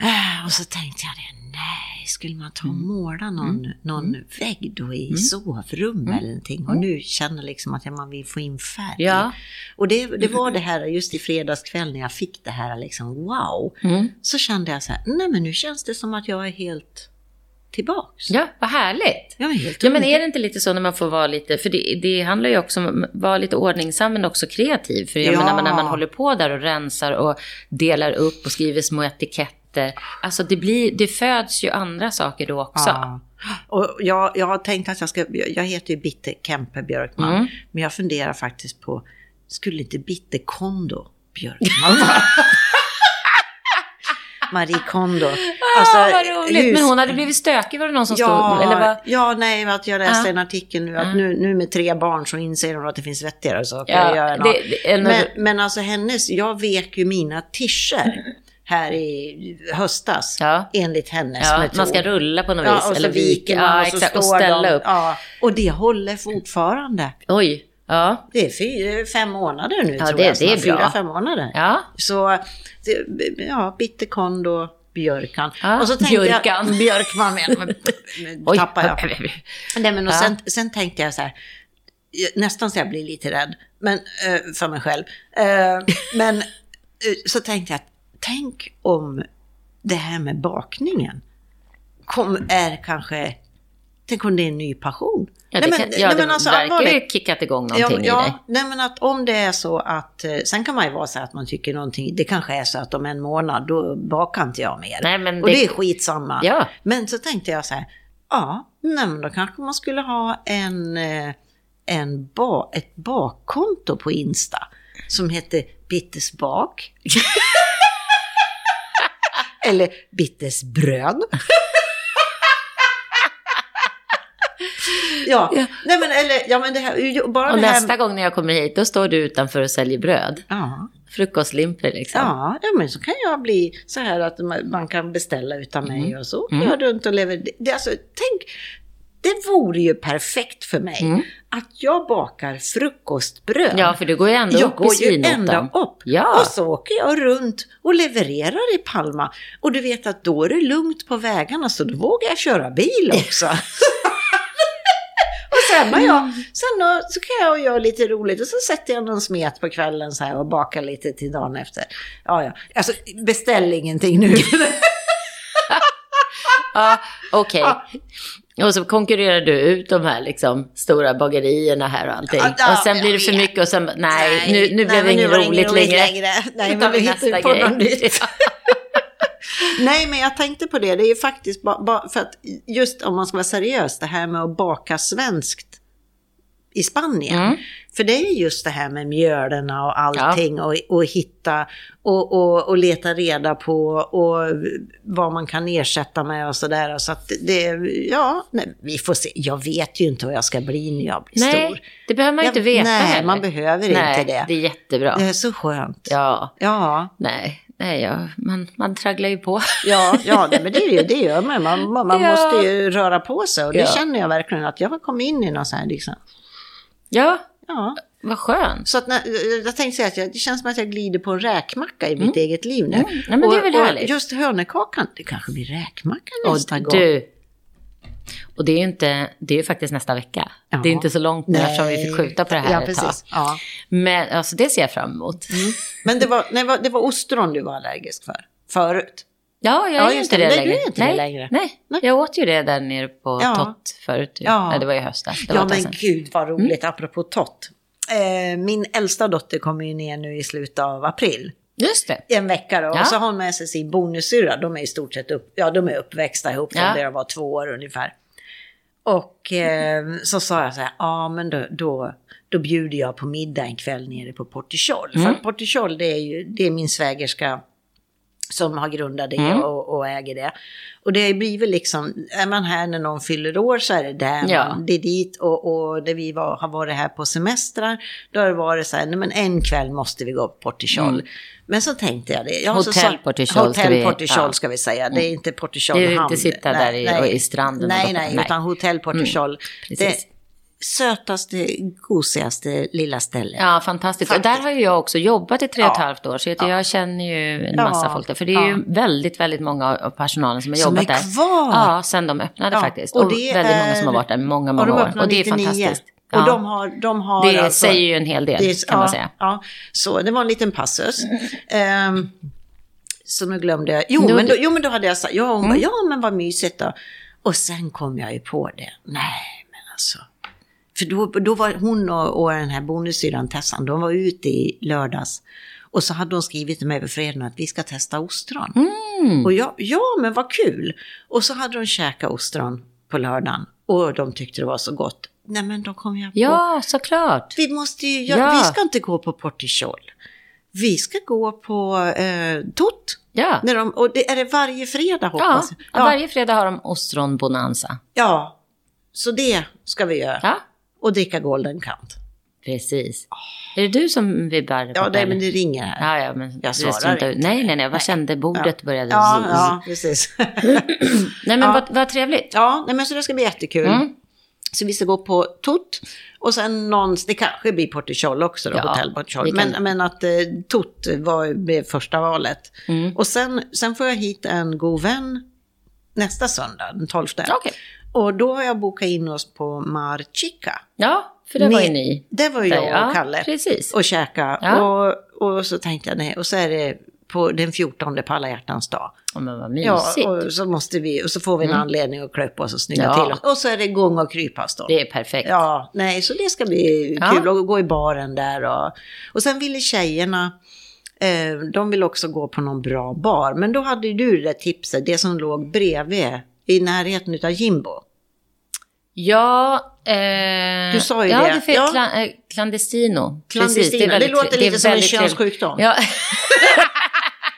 Äh, Och så tänkte jag det, nej, skulle man ta och måla någon, någon vägg då i sovrum eller någonting? Och nu känner liksom att ja, man vill få in färg. Ja. Och det, det var det här, just i fredagskväll när jag fick det här liksom, wow. Mm. Så kände jag så här, nej men nu känns det som att jag är helt tillbaks. Ja, vad härligt. Är helt Ja, men är det inte lite så när man får vara lite, för det, det handlar ju också om att vara lite ordningsam men också kreativ. För jag Ja. menar, när man håller på där och rensar och delar upp och skriver små etiketter. Alltså det, blir, det föds ju andra saker då också. Ja. Och jag, jag har tänkt att jag ska, jag heter ju Bitte Kempe Björkman, Mm. men jag funderar faktiskt på, skulle inte Bitte Kondo Björkman <laughs> vara? Marie Kondo. Alltså, ah, vad roligt. hus- Men hon hade blivit stökig var det någon som Ja, stod, eller vad? ja, nej, att jag läste Ja. en artikel nu att Ja. nu, nu med tre barn så inser hon att det finns vettigare saker Ja, att göra. det- det- en- men, men alltså hennes, jag vek ju mina tischer här i höstas Ja. enligt hennes Ja, metod. man ska rulla på något Ja, vis. och så eller viker man ja, och så exakt, och ställa de, upp. Ja, och det håller fortfarande. Oj, ja. Det är fyra, fem månader nu Ja, tror det- jag. det är. Fyra, bra. fem månader. Ja, Så, ja, Bitterkondo, Björkan. Ja, och så tänkte Björkan. Jag, <laughs> Björkman menar men, nu oj. tappar jag. <laughs> Nej, men och Ja. sen, sen tänkte jag så här, nästan så jag blir lite rädd men, eh, för mig själv. Eh, men eh, så tänkte jag, tänk om det här med bakningen kom, är kanske, tänk om det är en ny passion. Ja, det, Nej, kan, men- ja, nej, men alltså, verkar ju kickat igång Ja, någonting i dig. ja nej men att om det är så att, eh, sen kan man ju vara så att man tycker någonting, det kanske är så att om en månad då bakar inte jag mer. Nej, men och det- det är skitsamma. Ja. Men så tänkte jag så här, ja, nej, men då kanske man skulle ha en, eh, en ba, ett bakkonto på Insta som heter Bittes bak. <laughs> Eller Bittes bröd. <laughs> ja, Ja. nej men eller, ja men det här, bara Och det här. nästa gång när jag kommer hit, då står du utanför och säljer bröd. Ja, Frukostlimpor liksom. ja, ja, men så kan jag bli så här att man kan beställa utan mig och så Mm. jag runt och lever. Det, alltså, tänk, det vore ju perfekt för mig att jag bakar frukostbröd. Ja, för du går ju ändå jag upp i går ju ända upp. Ja. Och så åker jag runt och levererar i Palma. Och du vet att då är det lugnt på vägarna så då vågar jag köra bil också. <laughs> och sen, har jag, sen då, så kan jag göra lite roligt och så sätter jag någon smet på kvällen så här och bakar lite till dagen efter. Ja, ja. Alltså beställ ingenting nu. <laughs> Ja, okej. Ja. Och så konkurrerar du ut de här liksom, stora bagerierna här och allting. Ja, ja, och sen blir det för mycket och sen, nej, nu, nu blev men det inget roligt, längre. Nej, Då men vi hittar på något nytt. <laughs> Nej, men jag tänkte på det. Det är ju faktiskt för att just om man ska vara seriös, det här med att baka svenskt i Spanien. Mm. För det är just det här med mjölerna och allting och, och hitta och, och, och leta reda på och vad man kan ersätta med och sådär. Så att det, ja, nej, vi får se. Jag vet ju inte vad jag ska bli när jag blir stor. Nej, det behöver man ju inte veta nej, heller. man behöver nej, inte det. det är jättebra. Det är så skönt. Ja, Ja, nej, nej ja, man, man tragglar ju på. ja, ja nej, men det, är ju- det gör man. Man, man, man <laughs> Ja. måste ju röra på sig och det Ja. känner jag verkligen att jag har kommit in i någon sån här liksom. Ja, Ja. vad skönt. Så att när, jag tänkte säga att jag, det känns som att jag glider på en räkmacka i mitt eget liv nu. Mm. Ja, men det är väl och, härligt. Och just hönökakan, det kanske blir räkmacka Och nästa gång. du, och det är ju inte, det är faktiskt nästa vecka. Ja. Det är inte så långt nu eftersom vi fick skjuta på det här ja, ett tag. Ja. Men alltså det ser jag fram emot. Men det var, nej, det var ostron du var allergisk för förut. Ja, jag Ja, är inte det. det längre. inte det nej, längre. Nej. Nej. jag åt ju det där nere på Ja. Tott förut. Ja. Nej, det var i höstas. Det Ja men gud vad roligt, apropå tott. Eh, min äldsta dotter kommer ju ner nu i slutet av april. Just det. En vecka då. Ja. Och så har hon med sig sin bonussyrra. De är i stort sett upp, ja, de är uppväxta ihop från Ja. det de var två år ungefär. Och eh, så sa jag så här, ja men då, då, då bjuder jag på middag en kväll nere på Portichol. Mm. För Portichol det är ju, det är min svägerska som har grundat det Mm. och, och äger det. Och det blir väl liksom, är man här när någon fyller år så är det där Ja. man, det är dit och, och där vi var, har varit här på semestrar, då har det varit så här, nej men en kväll måste vi gå på Portichol. Men så tänkte jag det. Ja, så Hotell Portichol ska Hotell vi- Portichol ja. ska vi säga, det är inte Portichol Det är inte hamn. sitta där i- och i stranden Nej, nej, Nej. utan Hotell Portichol. precis. Sötaste, gosigaste lilla stället. Ja, fantastiskt. Och där har ju jag också jobbat i tre och ett Ja. halvt år, så att jag känner ju en Ja. massa folk där. För det är ju Ja. väldigt, väldigt många av personalen som har Som jobbat är där. kvar. Ja, sen de öppnade Ja, faktiskt. och Och, väldigt många som är- har varit där många, många år. Och det är 99. fantastiskt. Och Ja. de har, de har det alltså- säger ju en hel del, det är- kan man ja, säga. Ja, så det var en liten passus. <laughs> Ehm, så nu glömde jag. Jo, Nu- men då, jo men då hade jag sagt, ja, hon Mm. bara, ja men vad mysigt då. Och sen kom jag ju på det. Nej, men alltså. För då, då var hon och, och den här bonussyrran Tessan, de var ute i lördags. Och så hade hon skrivit till mig på fredagen att vi ska testa ostron. Mm. Och jag, ja men vad kul. Och så hade de käkat ostron på lördagen. Och de tyckte det var så gott. Nej men då kom jag på. Ja, såklart. Vi måste ju, göra- Ja. vi ska inte gå på Portichol. Vi ska gå på eh, Tot. Ja. När de, och det är det varje fredag Ja, hoppas jag. varje fredag har de ostron-bonanza. ja, så det ska vi göra. Ja, Och dricka Golden Count. precis. Är det du som vibbar? Ja, borta, det, eller? men det ringer här. Ja, ja, men Jag svarar inte. Nej, nej, nej. Jag bara kände bordet började... Ja, ja, precis. <clears throat> Nej, men Ja. vad, vad trevligt. ja, nej, men så det ska bli jättekul. Mm. Så vi ska gå på Tot. Och sen någon, det kanske blir Portichol också då, Ja, hotell Portichol. kan- Men, men att eh, Tot var första valet. Mm. Och sen, sen får jag hit en god vän nästa söndag, den 12. Okej. Och då har jag bokat in oss på Mar Chica. Ja, för det var ju ni. Det var ju jag ja, och Kalle. precis. Och käka. Ja. Och, och så tänkte jag, nej, och så är det på den 14 på alla hjärtans dag. Ja, men vad Ja, mysigt. och så måste vi, och så får vi en anledning att klä upp oss och snygga Ja. till oss. Och så är det gång och krypas då. Det är perfekt. Ja, nej, så det ska bli Ja. kul att gå i baren där. Och, och sen ville tjejerna, eh, de vill också gå på någon bra bar. Men då hade du det tipset, det som låg bredvid, i närheten av Jimbo. Ja, eh, Du sa ju ja, det. det. Ja. Kla, eh, clandestino. Precis, Clandestino, det, väldigt- låter det är lite som en könssjukdom. Ja. <laughs>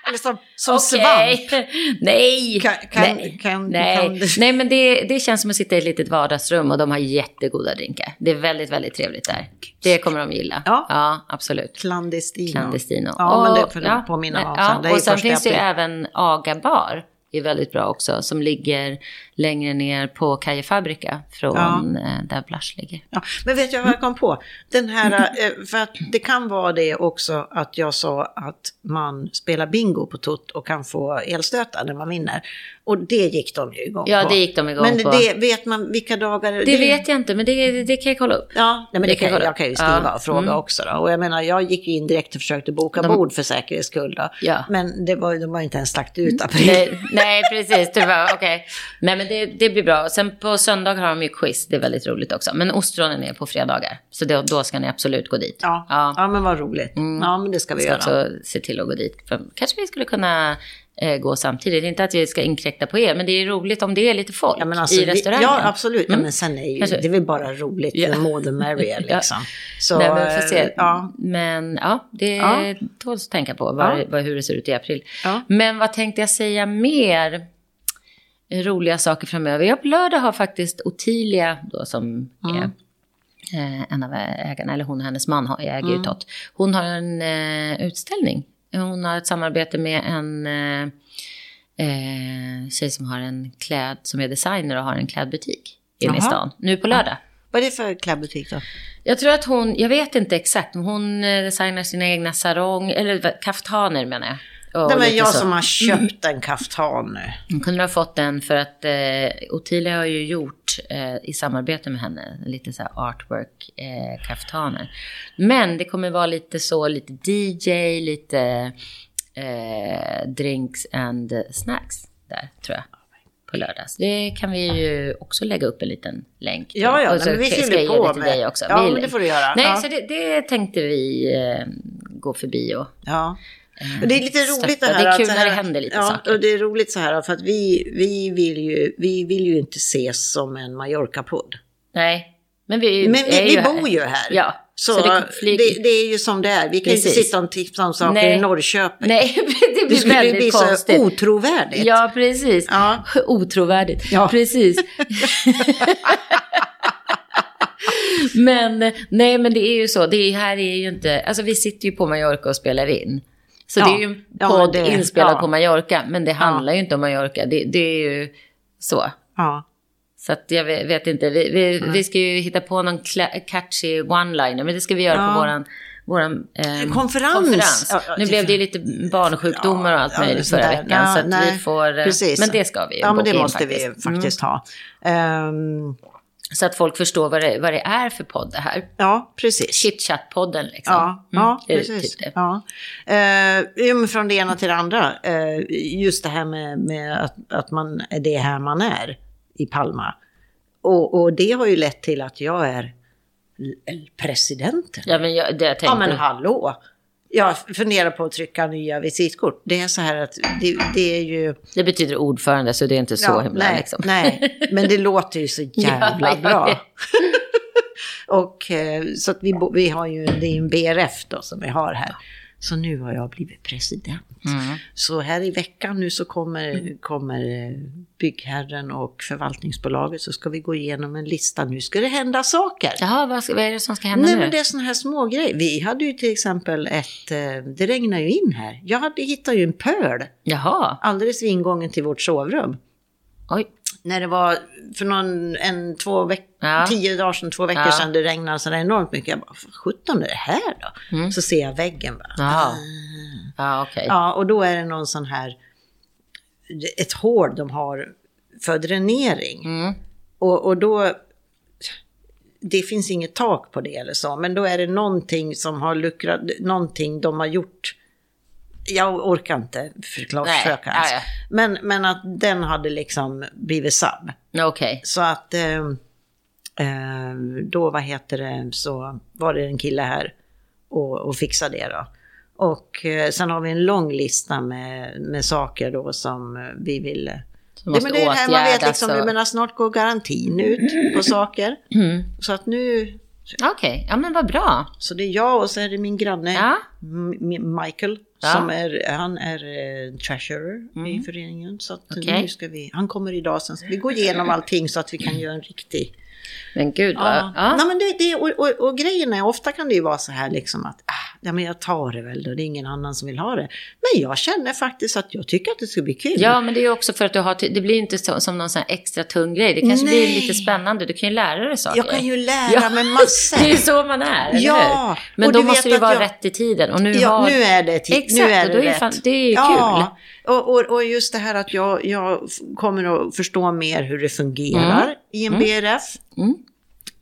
Eller som, som Okej. svamp. Nej. Kan- kan- Nej. kan- Nej. men det, det känns som att sitta i ett litet vardagsrum och de har jättegoda drinkar. Det är väldigt, väldigt trevligt där. Det kommer de gilla. Ja. ja absolut. Clandestino. Clandestino. Ja, men det Och- får du påminna om ja, sen. Det och sen finns det ju även Aga bar. Det är väldigt bra också. Som ligger längre ner på Kaje Fabrika från eh, där Blush ligger. Ja, men vet jag vad jag kom på? Den här, eh, för att det kan vara det också att jag sa att man spelar bingo på tutt och kan få elstötar när man vinner. Och det gick de ju igång Ja, på. det gick de igång men på. det vet man vilka dagar... Det vet jag inte, men det, det kan jag kolla upp. Ja, nej, men det Det kan, jag, jag kan ju skriva Ja. och fråga Mm. också. Då. Och jag menar, jag gick ju in direkt och försökte boka De- bord för säkerhets skull. Då. Ja. Men det var, de var inte ens lagt ut april. Nej, nej, precis. Det var okej. Nej, men det, det blir bra. Sen på söndag har de ju quiz. Det är väldigt roligt också. Men ostronen är på fredagar. Så då, då ska ni absolut gå dit. Ja, Ja. ja. men vad roligt. Ja, men det ska vi ska göra. också se till att gå dit. För kanske vi skulle kunna eh, gå samtidigt. Inte att vi ska inkräkta på er, men det är roligt om det är lite folk Ja, alltså, i restaurangen. Ja, absolut. Ja, men sen är ju, det är väl bara roligt. Ja. The merrier <laughs> liksom. Så, Nej, men vi får se. eh, Ja. Men ja, det Ja. tåls att tänka på vad, Ja. vad, hur det ser ut i april. Men vad tänkte jag säga mer? Roliga saker framöver. Ja, på lördag har faktiskt Ottilia, då, som Mm. är eh, en av ägarna, eller hon och hennes man har, äger Mm. ju. Hon har en eh, utställning. Hon har ett samarbete med en eh, eh, tjej som har en kläd, som är designer och har en klädbutik inne i stan. Nu på lördag. Vad är det för klädbutik då? Jag tror att hon, jag vet inte exakt, men hon eh, designar sina egna sarong, eller kaftaner menar jag. Det var jag så. som har köpt en kaftan nu. Hon kunde ha fått den för att eh, Ottilia har ju gjort eh, i samarbete med henne lite så artwork eh, kaftaner. Men det kommer vara lite så, lite DJ, lite eh, drinks and snacks där tror jag. På lördags. Det kan vi ju också lägga upp en liten länk till. Ja, ja, Och så men vi fyller jag på det till med- dig också. Ja, men det får du göra. Nej, Ja. så det, det tänkte vi eh, gå förbi och Ja. Och det är lite roligt det här. Det är att kul så när det händer lite ja, saker. och det är roligt så här för att vi, vi, vill, ju, vi vill ju inte ses som en Mallorca-podd. Nej, men vi Men vi, vi ju bor här. ju här. Ja, Så, så det det, det, är ju som det är. Vi kan inte Precis. sitta och tipsa om saker Nej. i Norrköping. Nej, det <laughs> det blir skulle väldigt bli konstigt. så otrovärdigt. Ja, precis. Ja. <laughs> Otrovärdigt. Ja. Precis. <laughs> men nej, men det är ju så. Det här är ju inte... Alltså vi sitter ju på Mallorca och spelar in. Så Ja. det är ju en Ja, podd men det- inspelad ja. på Mallorca. Men det handlar ju inte om Mallorca. Det, det är ju så. Ja. Så att jag vet, inte. Vi, vi, vi ska ju hitta på någon catchy one-liner. Men det ska vi göra Ja. på våran... Våran, ehm, Konferens. konferens. Ja, ja, nu blev det ju lite barnsjukdomar och allt Ja, möjligt förra veckan. Ja, så att nej, vi får... eh, Precis. Men det ska vi ju Ja, men det in måste vi faktiskt. Mm. faktiskt ha. Ehm, Så att folk förstår vad det, vad det är för podd det här. ja, precis. Chitchat-podden liksom. Ja, Mm, ja är precis. typ. Ja. Eh, från det ena till det andra. Eh, just det här med, med att, att man är det här man är i Palma. Och, och det har ju lett till att jag är presidenten. Ja, men jag, det jag tänkte... Ja, men hallå! Jag funderar på att trycka nya visitkort. Det är så här att det, det är ju... Det betyder ordförande, så det är inte så Ja, himla nej, liksom. nej, men det låter ju så <laughs> jävla bra. <laughs> och eh, så att vi, vi har ju, det är ju en BRF då som vi har här. Så nu har jag blivit president. Mm. Så här i veckan nu så kommer, kommer byggherren och förvaltningsbolaget så ska vi gå igenom en lista. Nu ska det hända saker. Jaha, vad, vad är det som ska hända Nej nu? men det är sådana här små grejer. Vi hade ju till exempel ett, eh, det regnar ju in här. Jag hade hittat ju en pöl Jaha, alldeles vid ingången till vårt sovrum. oj. När det var för någon, en, två veck, Ja. tio dagar sedan, två veckor Ja. sedan, det regnade så där enormt mycket. Jag bara, vad sjutton är det här då? Mm. Så ser jag väggen bara. Jaha. Ja, okej. Ja, och då är det någon sån här, ett hål de har för dränering. Mm. Och, och då, det finns inget tak på det eller så, men då är det någonting som har luckrat, någonting de har gjort. Jag orkar inte förklara Nej, försöka ens. Men, men att den hade liksom blivit sub. Okej. Så att eh, då, vad heter det, så var det en kille här och, och fixade det då. Och eh, sen har vi en lång lista med, med saker då som vi vill... eh, måste men det är det här man vet liksom, och- menar snart går garantin ut på <clears throat> saker. Mm. Så att nu, Okej, ja men vad bra. så det är jag och så är det min granne Ja. Michael. Ja. Som är, han är eh, treasurer i föreningen. Så att Okej. nu ska vi, han kommer idag, sen ska vi gå igenom allting så att vi kan göra en riktig Men gud vad... Ja. Ja. Nej, men det, det, och, och, och grejen är, ofta kan det ju vara så här liksom att ah, ja, men jag tar det väl då, det är ingen annan som vill ha det. Men jag känner faktiskt att jag tycker att det ska bli kul. Ja, men det är också för att du har, det blir inte så, som någon sån här extra tung grej. Det kanske Nej. blir lite spännande, du kan ju lära dig saker. Jag kan ju lära Ja, mig massor. <laughs> Det är ju så man är, eller Ja, hur? Men och då måste det ju vara jag- rätt i tiden. Och nu, Ja, har... nu är det tid. Exakt, nu är och det då är fan- det är ju ja, Och, och, och just det här att jag, jag kommer att förstå mer hur det fungerar i en BRF. Mm.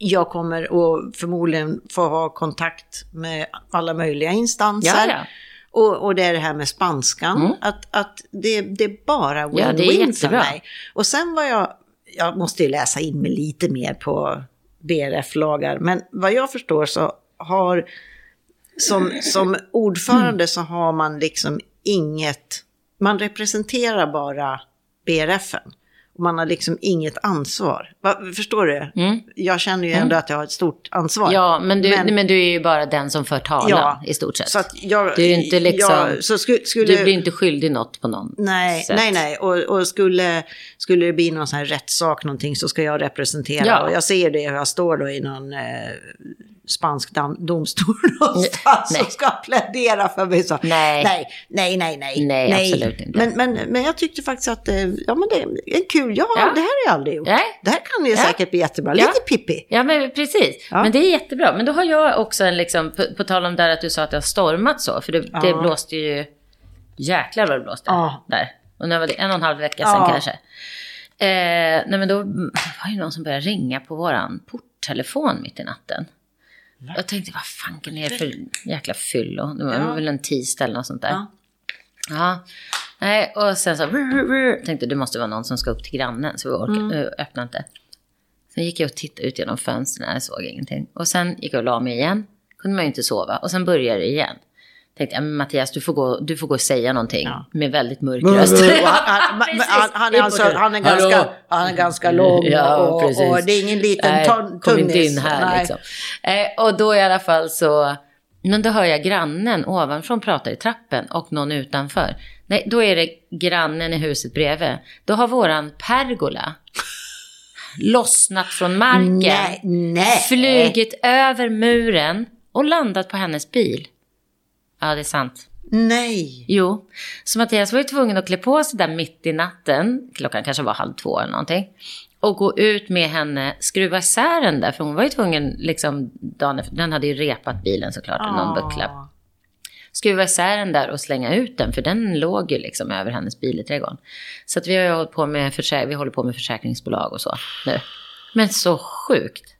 Jag kommer att förmodligen få ha kontakt med alla möjliga instanser. Ja, ja. Och, och det är det här med spanskan, att, att det, det är bara Ja, win-win är för mig. Och sen var jag, jag måste ju läsa in mig lite mer på BRF-lagar, men vad jag förstår så har, som, som ordförande så har man liksom inget, man representerar bara BRFen. Och man har liksom inget ansvar. Va, förstår du? Jag känner ju ändå att jag har ett stort ansvar. Mm. Ja, men du, men... du är ju bara den som för talan Ja, i stort sett. Så jag, Du är inte liksom- jag- skulle, skulle, Du blir inte skyldig något på någon Nej, sätt. nej, nej. Och, och skulle, skulle det bli någon sån här rättssak någonting så ska jag representera. Ja. Och jag ser det jag står då i någon eh, spansk domstol <laughs> någonstans nej. och ska plädera för mig. Så. Nej. nej, nej, nej. Nej, Nej, absolut inte. Men, men, men jag tyckte faktiskt att eh, ja, men det är en kul, ja, Ja. det här har jag aldrig gjort. Nej. Det här kan ju Ja. säkert bli jättebra. Ja. Lite pippi. Ja, men precis. Ja. Men det är jättebra. Men då har jag också en, liksom, på, på tal om där att du sa att det har stormat så, för det, det Ja. blåste ju, jäklar vad det blåste Ja. där. Och när var det? En och en halv vecka sedan Ja. kanske. Eh, nej men då var det någon som började ringa på våran porttelefon mitt i natten. Jag tänkte, vad fanken är det för jäkla fyllo? Det var Ja. väl en tisdag eller något sånt där. Ja. Ja. Nej, och sen så tänkte det måste vara någon som ska upp till grannen så vi orkade, Mm. äh, öppnade inte. Sen gick jag och tittade ut genom fönstren, jag såg ingenting. Och sen gick jag och la mig igen, kunde man ju inte sova. Och sen började det igen. Tänkte, ja, men Mattias, du får, gå, du får gå och säga någonting Ja. med väldigt mörk röst. Och <laughs> han, är alltså, han. Hallå? ganska, han är ganska lång Ja, och, precis. och det är ingen liten Nej, ton, kom tunnis. inte in här Nej. liksom. Eh, och då i alla fall så, men då hör jag grannen ovanifrån prata i trappen och någon utanför. Nej, då är det grannen i huset bredvid. Då har våran pergola lossnat från marken, Nej, nej. flugit över muren och landat på hennes bil. Ja, det är sant. Nej. Jo, så Mattias var ju tvungen att klä på sig där mitt i natten, klockan kanske var halv två eller någonting, och gå ut med henne, skruva isär den där, för hon var ju tvungen, liksom, dagen den hade ju repat bilen såklart, i någon buckla. Skruva isär den där och slänga ut den, för den låg ju liksom över hennes bil i trädgården. Så att vi har ju hållit på med, försä- vi håller på med försäkringsbolag och så nu. Men så sjukt.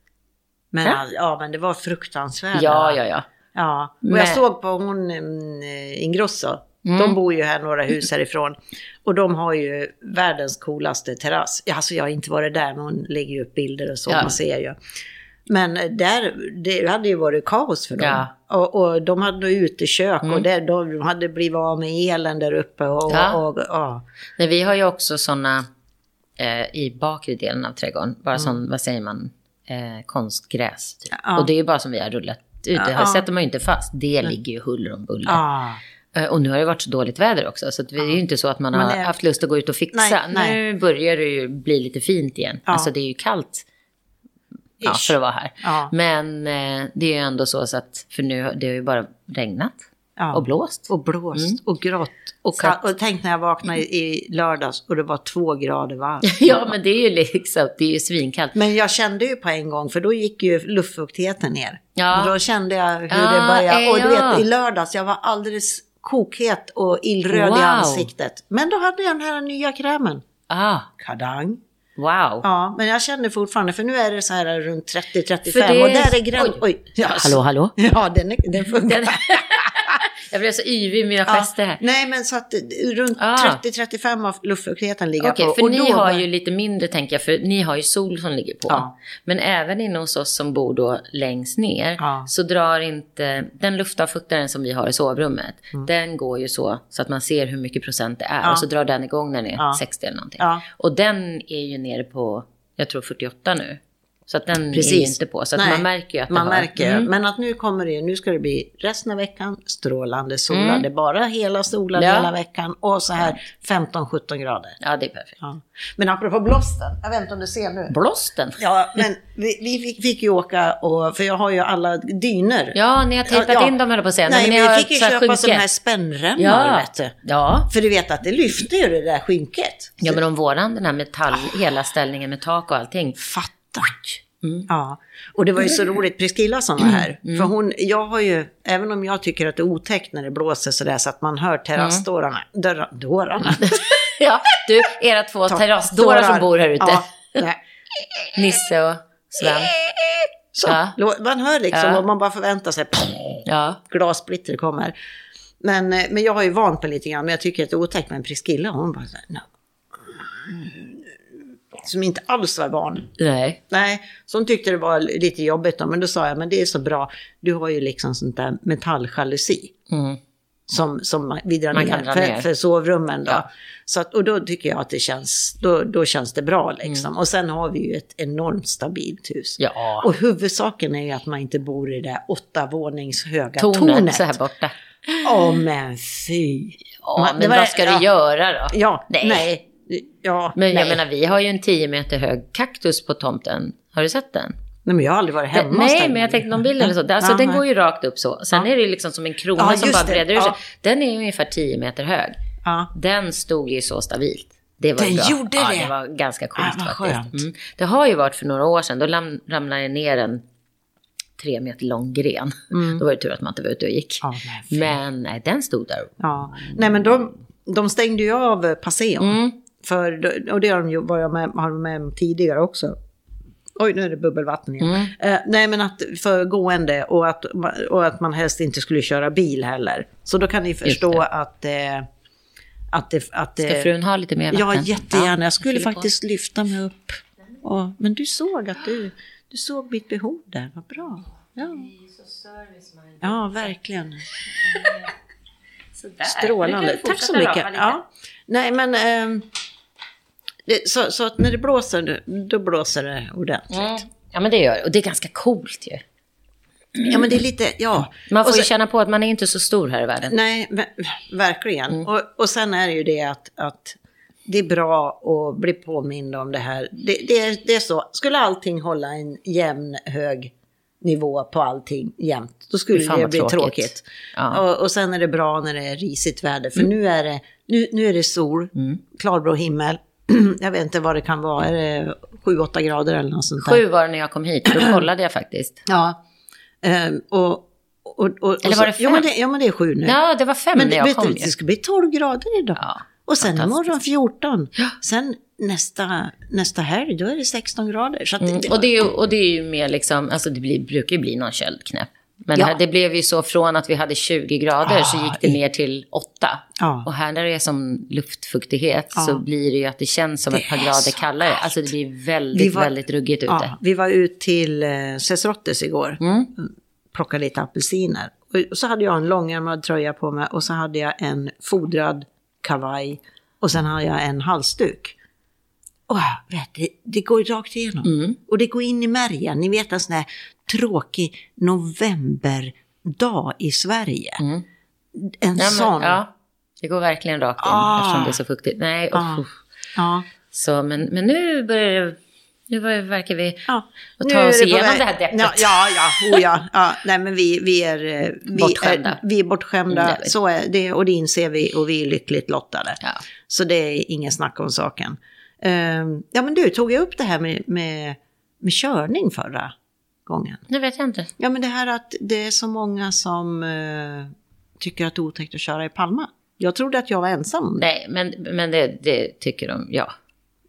Men, Ja. ja, men det var fruktansvärt. Ja, ja, ja. Ja, och Men- jag såg på hon mm, Ingrosso. Mm. De bor ju här några hus härifrån. Och de har ju världens coolaste terrass. Alltså jag har inte varit där, men hon lägger ju upp bilder och så, Ja. man ser ju. Men eh, där, det hade ju varit kaos för dem. Ja. Och, och de hade nog utekök Mm. och där, de hade blivit av med elen där uppe. Och, Ja. och, och. Nej, vi har ju också sådana eh, i bakre delen av trädgården. Bara sån, vad säger man, eh, konstgräs. Typ. Ja. Och det är ju bara som vi har rullat ut. Det Ja. sätter man ju inte fast. Det ligger ju huller om buller. Ja. Eh, och nu har det varit så dåligt väder också. Så det är ju inte så att man har det- haft lust att gå ut och fixa. Nej, nej. Nu börjar det ju bli lite fint igen. Ja. Alltså det är ju kallt. Ja, för att vara här. Ja. Men eh, det är ju ändå så, så att, för nu det har ju bara regnat Ja. och blåst. Och blåst och grått. Och, att- och tänk när jag vaknade i, i lördags och det var två grader varmt. <laughs> ja, men det är ju liksom, det är ju svinkallt. Men jag kände ju på en gång, för då gick ju luftfuktigheten ner. Ja. Och då kände jag hur Ah, det började. Och du ja. vet, i lördags, jag var alldeles kokhet och illröd i Wow. ansiktet. Men då hade jag den här nya krämen. Ah, Kadang. wow. Ja, men jag känner fortfarande, för nu är det så här runt 30-35 För det- och där är gränsen. Oj. Ja, Hallå, hallå? Ja, den, är, den funkar. Den- <laughs> jag blev så yvig i mina gester här. nej, men så att eh, runt Ah. 30-35 av luftfuktigheten ligger Okej, på. för och ni då har ju lite mindre tänker jag, för ni har ju sol som ligger på. Ja. Men även inne hos oss som bor då längst ner Ja. så drar inte, den luftavfuktaren som vi har i sovrummet, den går ju så, så att man ser hur mycket procent det är. Mm. Och så drar den igång när det är Ja. 60 eller någonting. Och den är ju nere på, jag tror 48 nu. Så att den är ju Precis. inte på. Så Nej, man märker ju att Man det märker, Mm. men att nu kommer det, nu ska det bli resten av veckan strålande solade, bara hela solade Ja. hela veckan och så här 15-17 grader. Ja, det är perfekt. Ja. Men apropå blåsten, jag vet inte om du ser nu. Blåsten. Ja, men vi, vi fick, fick ju åka och, för jag har ju alla dyner. Ja, ni har tejpat Ja, in dem höll på att säga. Nej, men vi fick ju köpa skynke. sådana här spännremmar, Ja. vet du. Ja. För du vet att det lyfter ju det där skynket. ja, men om våran, den här metall, hela ställningen med tak och allting. Fatta. Mm. Ja, och det var ju så roligt, Priscilla som var här. För hon, jag har ju, även om jag tycker att det är otäckt när det blåser sådär så att man hör terrassdörrarna, dörra, dörrarna. <laughs> Ja, du, era två terrassdårar som bor här ute. Ja, <laughs> nej. Nisse och Sven. så, Ja. man hör liksom Ja. och man bara förväntar sig, Ja. glassplitter kommer. Men, eh, men jag har ju vant mig lite grann, men jag tycker att det är otäckt med en Priscilla. Hon bara så här, no. Som inte alls var van. Nej. Nej, hon tyckte det var lite jobbigt då, men då sa jag, men det är så bra, du har ju liksom sånt där metalljalusi. Mm. Som, som vi drar ner, dra för, ner. för sovrummen då. Ja. Så att, och då tycker jag att det känns, då, då känns det bra liksom. Mm. Och sen har vi ju ett enormt stabilt hus. Ja. Och huvudsaken är ju att man inte bor i det där åtta vånings höga Tornet, tornet. så här borta. Åh men fy. Ja, Man- men var- vad ska ja. du göra då? Ja, Nej. nej. Ja, Men jag nej. menar, vi har ju en 10 meter hög kaktus på tomten. Har du sett den? nej, men jag har aldrig varit hemma Nej, den. men jag tänkte någon bild eller så. Alltså, Ja, den går ju rakt upp så. Sen Ja. är det liksom som en krona Ja, som bara det. breder ut sig. Den är ju ungefär 10 meter hög. Ja. Den stod ju så stabilt. Det var Den bra. gjorde ja, det? det var ganska coolt faktiskt. Mm. Det har ju varit för några år sedan. Då lam- ramlade det ner en tre meter lång gren. Då var det tur att man inte var ute och gick. Mm. Ja, men men nej, den stod där. Ja, nej men de, de stängde ju av Passeon. Mm. För, och det har de ju varit med, har med om tidigare också. Oj, nu är det bubbelvatten igen. Mm. Eh, nej, men att för gående och att, och att man helst inte skulle köra bil heller. Så då kan ni förstå att, eh, att det... Att det Ska frun ha lite mer vatten? Ja, jättegärna. Jag skulle faktiskt lyfta mig upp. Och, men du såg att du, du såg mitt behov där. Vad bra. Ja, ja verkligen. <laughs> Strålande. Tack så mycket. Ja. Nej, men... ehm, det, så, så att när det blåser, då blåser det ordentligt. Mm. Ja, men det gör det. Och det är ganska coolt ju. Ja, men det är lite... Ja. Man får Och ju så- känna på att man är inte så stor här i världen. Nej, verkligen. Mm. Och, och sen är det ju det att, att det är bra att bli påmind om det här. Det, det, det är så. Skulle allting hålla en jämn, hög nivå på allting jämt, då skulle det vad bli tråkigt. tråkigt. Ja. Och, och sen är det bra när det är risigt väder, för nu, är det, nu, nu är det sol, Mm. klarblå himmel. <clears throat> Jag vet inte vad det kan vara, är det 7-8 grader eller något sånt där? Sju var det när jag kom hit. Då kollade jag faktiskt. <clears throat> Ja. Ehm, och, och, och, Eller var det Ja fem? men det, ja, men det är sju nu. Ja, det var fem Men när det, jag vet kom du, det ska bli 12 grader idag. Ja, och sen imorgon 14. Sen nästa, nästa helg, då är det 16 grader. Mm. det, Och, det är ju, och det är ju mer liksom, alltså det blir, brukar ju bli någon köldknäpp. Men Ja. här, det blev ju så från att vi hade 20 grader så Ah, gick det ner till 8. Ja. Och här när det är som luftfuktighet Ja. så blir det ju att det känns som Det ett par grader så kallare. kallt. Alltså det blir väldigt, var- väldigt ruggigt ute. vi var ut till eh, Cesrottes igår. Mm. Plockade lite apelsiner. Och, så hade jag en långärmad tröja på mig och så hade jag en fodrad kavaj. Och sen hade jag en halsduk. Och vet, det, det går rakt igenom. Mm. Och det går in i märgen. Ni vet en sån här tråkig novemberdag i Sverige. En Mm. Ja, men, sån. ja, det går verkligen rakt in Ah. eftersom det är så fuktigt. Nej, Ah. uff. Ja. Så, men, men nu börjar det, nu verkar vi Ja. ta oss igenom väg. det här deppet. Ja, ja, ja, oh, ja, ja. Nej, men vi, vi är, eh, vi Bortskämda. är, vi är bortskämda. Mm, så är det, och det inser vi och vi är lyckligt lottade. Ja. Så det är ingen snack om saken. Ehm, ja, men du, tog jag upp det här med, med, med körning förra gången? Det vet jag inte. Ja, men det här att det är så många som eh, tycker att det är otäckt att köra i Palma. Jag trodde att jag var ensam om det. Nej, men, men det, det tycker de, ja.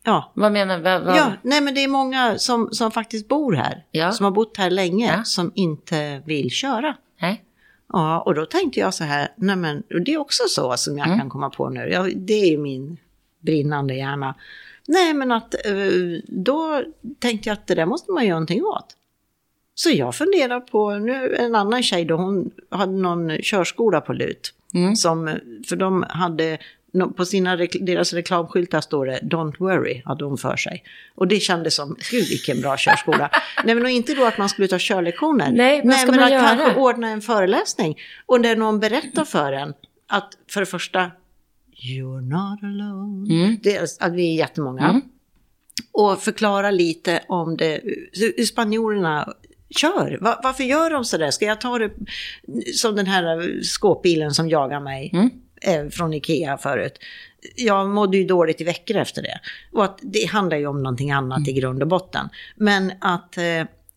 Ja. Vad menar du? Vad, vad? Ja, nej men det är många som, som faktiskt bor här, Ja. som har bott här länge, Ja. som inte vill köra. Nej. Ja, och då tänkte jag så här, nej men och det är också så som jag Mm. kan komma på nu, ja, det är ju min brinnande hjärna. Nej men att eh, då tänkte jag att det där måste man göra någonting åt. Så jag funderar på, nu en annan tjej då, hon hade någon körskola på LUT. Mm. Som, för de hade på sina, deras reklamskyltar står det “Don't worry” hade hon för sig. Och det kändes som, gud vilken bra körskola. <laughs> Nej men och inte då att man skulle ta körlektioner. Nej, vad ska men man att göra? kanske ordna en föreläsning. Och där någon berättar för en att för det första, you're not alone. Mm. Det är, att vi är jättemånga. Och förklara lite om det, spanjorerna kör. Va- varför gör de sådär? Ska jag ta det som den här skåpbilen som jagar mig Mm. eh, från Ikea förut. Jag mådde ju dåligt i veckor efter det. Och att det handlar ju om någonting annat i grund och botten. Men att eh,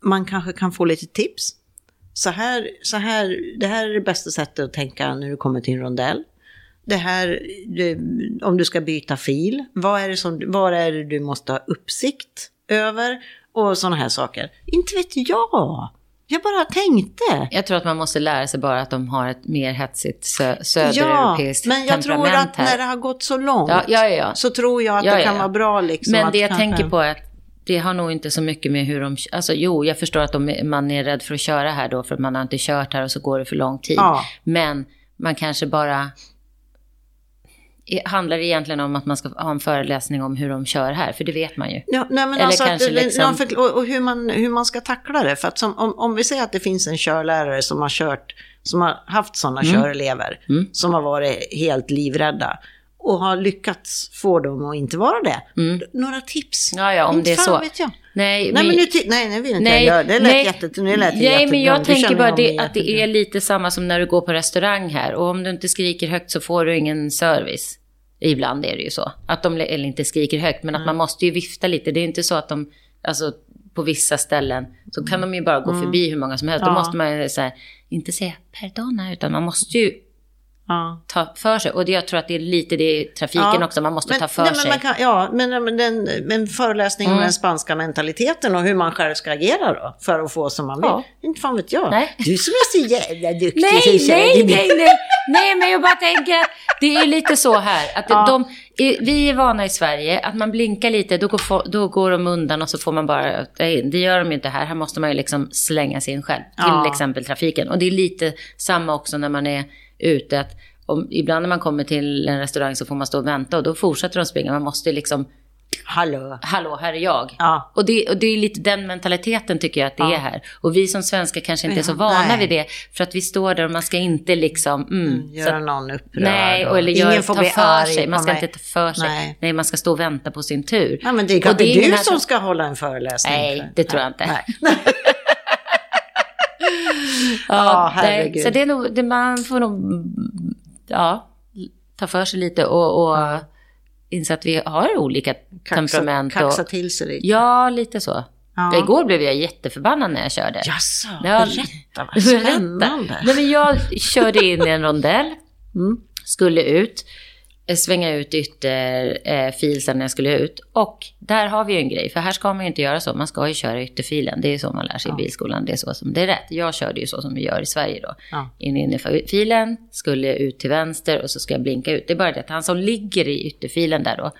man kanske kan få lite tips. Så här, så här, det här är det bästa sättet att tänka när du kommer till en rondell. Det här, det, om du ska byta fil, vad är, det som, vad är det du måste ha uppsikt över? Och sådana här saker. Inte vet jag. Jag bara tänkte. Jag tror att man måste lära sig bara att de har ett mer hetsigt sö- Ja, södereuropeiskt men jag tror temperament att här. när det har gått så långt Ja, ja, ja. så tror jag att Ja, det ja, kan ja. vara bra liksom. Men det jag kanske- tänker på är att det har nog inte så mycket med hur de... Alltså jo, jag förstår att de, man är rädd för att köra här då för att man har inte kört här och så går det för lång tid. Ja. Men man kanske bara... Handlar det egentligen om att man ska ha en föreläsning om hur de kör här? För det vet man ju. Ja, nej, men Eller alltså kanske det- liksom- och, och hur, man, hur man ska tackla det. För att som, om, om vi säger att det finns en körlärare som har kört, som har haft sådana Mm. körelever, som har varit helt livrädda och har lyckats få dem att inte vara det. Några tips? Mm. Ja, ja, om Inte det är så. Vet jag. Nej, Nej, men nu, ty- nej, nu vill inte jag göra det. Det lät nej, jätte, nu lät nej, men jättebra. jag Du tänker bara jag det, att det är lite samma som när du går på restaurang här. Och om du inte skriker högt så får du ingen service. Ibland är det ju så. Att de, eller inte skriker högt, men att man måste ju vifta lite. Det är inte så att de, alltså på vissa ställen, så kan de ju bara gå förbi hur många som helst. Då Mm. Ja. måste man ju så här, inte säga perdona, utan man måste ju Ja. ta för sig. Och jag tror att det är lite det i trafiken Ja, också, man måste men, ta för nej, men sig. man kan, ja, men, men den, men föreläsning Mm. om den spanska mentaliteten och hur man själv ska agera då, för att få som man vill. Ja. Inte fan vet jag. Nej. Du som är så jävla duktig. Nej, nej, nej, nej, nej, men jag bara tänker att det är lite så här. Att Ja. de, vi är vana i Sverige, att man blinkar lite, då går, då går de undan och så får man bara. Det gör de ju inte här. Här måste man ju liksom slänga sig in själv. Till exempel trafiken. Och det är lite samma också när man är ute. Att om, ibland när man kommer till en restaurang så får man stå och vänta och då fortsätter de springa. Man måste liksom, Hallå. hallå, här är jag. Ja. Och, det, och det är lite den mentaliteten tycker jag att det Ja. är här. Och vi som svenskar kanske inte är så vana nej. vid det. För att vi står där och man ska inte liksom... Mm, så Göra att, någon upprörd. nej, och, eller Ingen gör, får ta bli för arg sig. Man ska mig. inte ta för sig. Nej. Nej. man ska stå och vänta på sin tur. Ja, men det är Och kanske ingen du som ska hålla en föreläsning. Nej, det tror jag inte. Ja, herregud. så det är nog, det, man får nog ja, ta för sig lite och, och inse att vi har olika temperament. Kaxa, och, kaxa till sig lite. Ja, lite så. Ja. Ja. Igår blev jag jätteförbannad när jag körde. Jaså, Ja, berätta vad <laughs> spännande. Nej, men jag körde in i en rondell, Mm. skulle ut, svänga ut ytterfilen när jag skulle ut. Och där har vi ju en grej, för här ska man ju inte göra så. Man ska ju köra ytterfilen, det är så man lär sig i bilskolan. Det är så som det är rätt. Jag körde ju så som vi gör i Sverige då. Ja. In i filen, skulle ut till vänster och så ska jag blinka ut. Det är bara det att han som ligger i ytterfilen där då,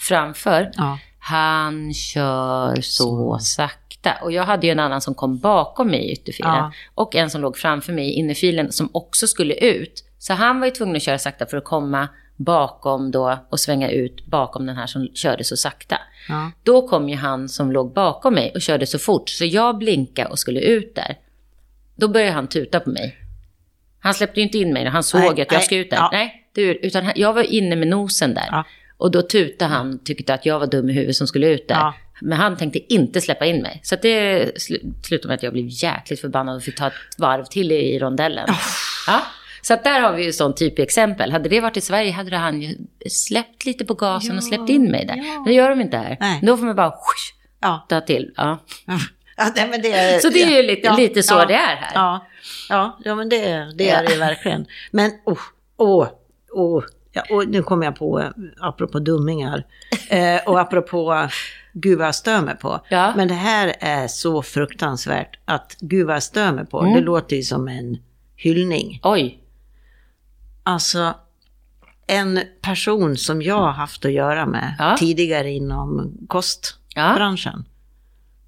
framför, Ja. han kör så sakta. Och jag hade ju en annan som kom bakom mig i ytterfilen. Ja. Och en som låg framför mig i innerfilen som också skulle ut. Så han var ju tvungen att köra sakta för att komma bakom då och svänga ut bakom den här som körde så sakta. Ja. Då kom ju han som låg bakom mig och körde så fort så jag blinkade och skulle ut där. Då började han tuta på mig. Han släppte ju inte in mig han såg Nej, att jag nej, ska ut där. ja. Nej, du, utan han- jag var inne med nosen där. Ja. Och då tutade han, tyckte att jag var dum i huvudet som skulle ut där. Men han tänkte inte släppa in mig. Så det sl- slutade med att jag blev jäkligt förbannad och fick ta ett varv till i, rondellen. Ja. Så att där har vi ju sånt typexempel. Hade det varit i Sverige hade han ju släppt lite på gasen och släppt in mig där. ja. Det gör de inte här. Nej. Då får man bara whoosh, Ja. ta till. Ja. Ja, <laughs> nej, men det är, Så det är ju lite, lite så det är här. Ja, ja, ja men det, det är det verkligen. Men åh, åh, åh. Ja, och nu kommer jag på, eh, apropå dummingar, <laughs> eh, och apropå gud vad jag stör mig på. Ja. Men det här är så fruktansvärt att gud vad jag stör mig på, Mm. det låter ju som en hyllning. Oj. Alltså, en person som jag har haft att göra med Ja. tidigare inom kostbranschen.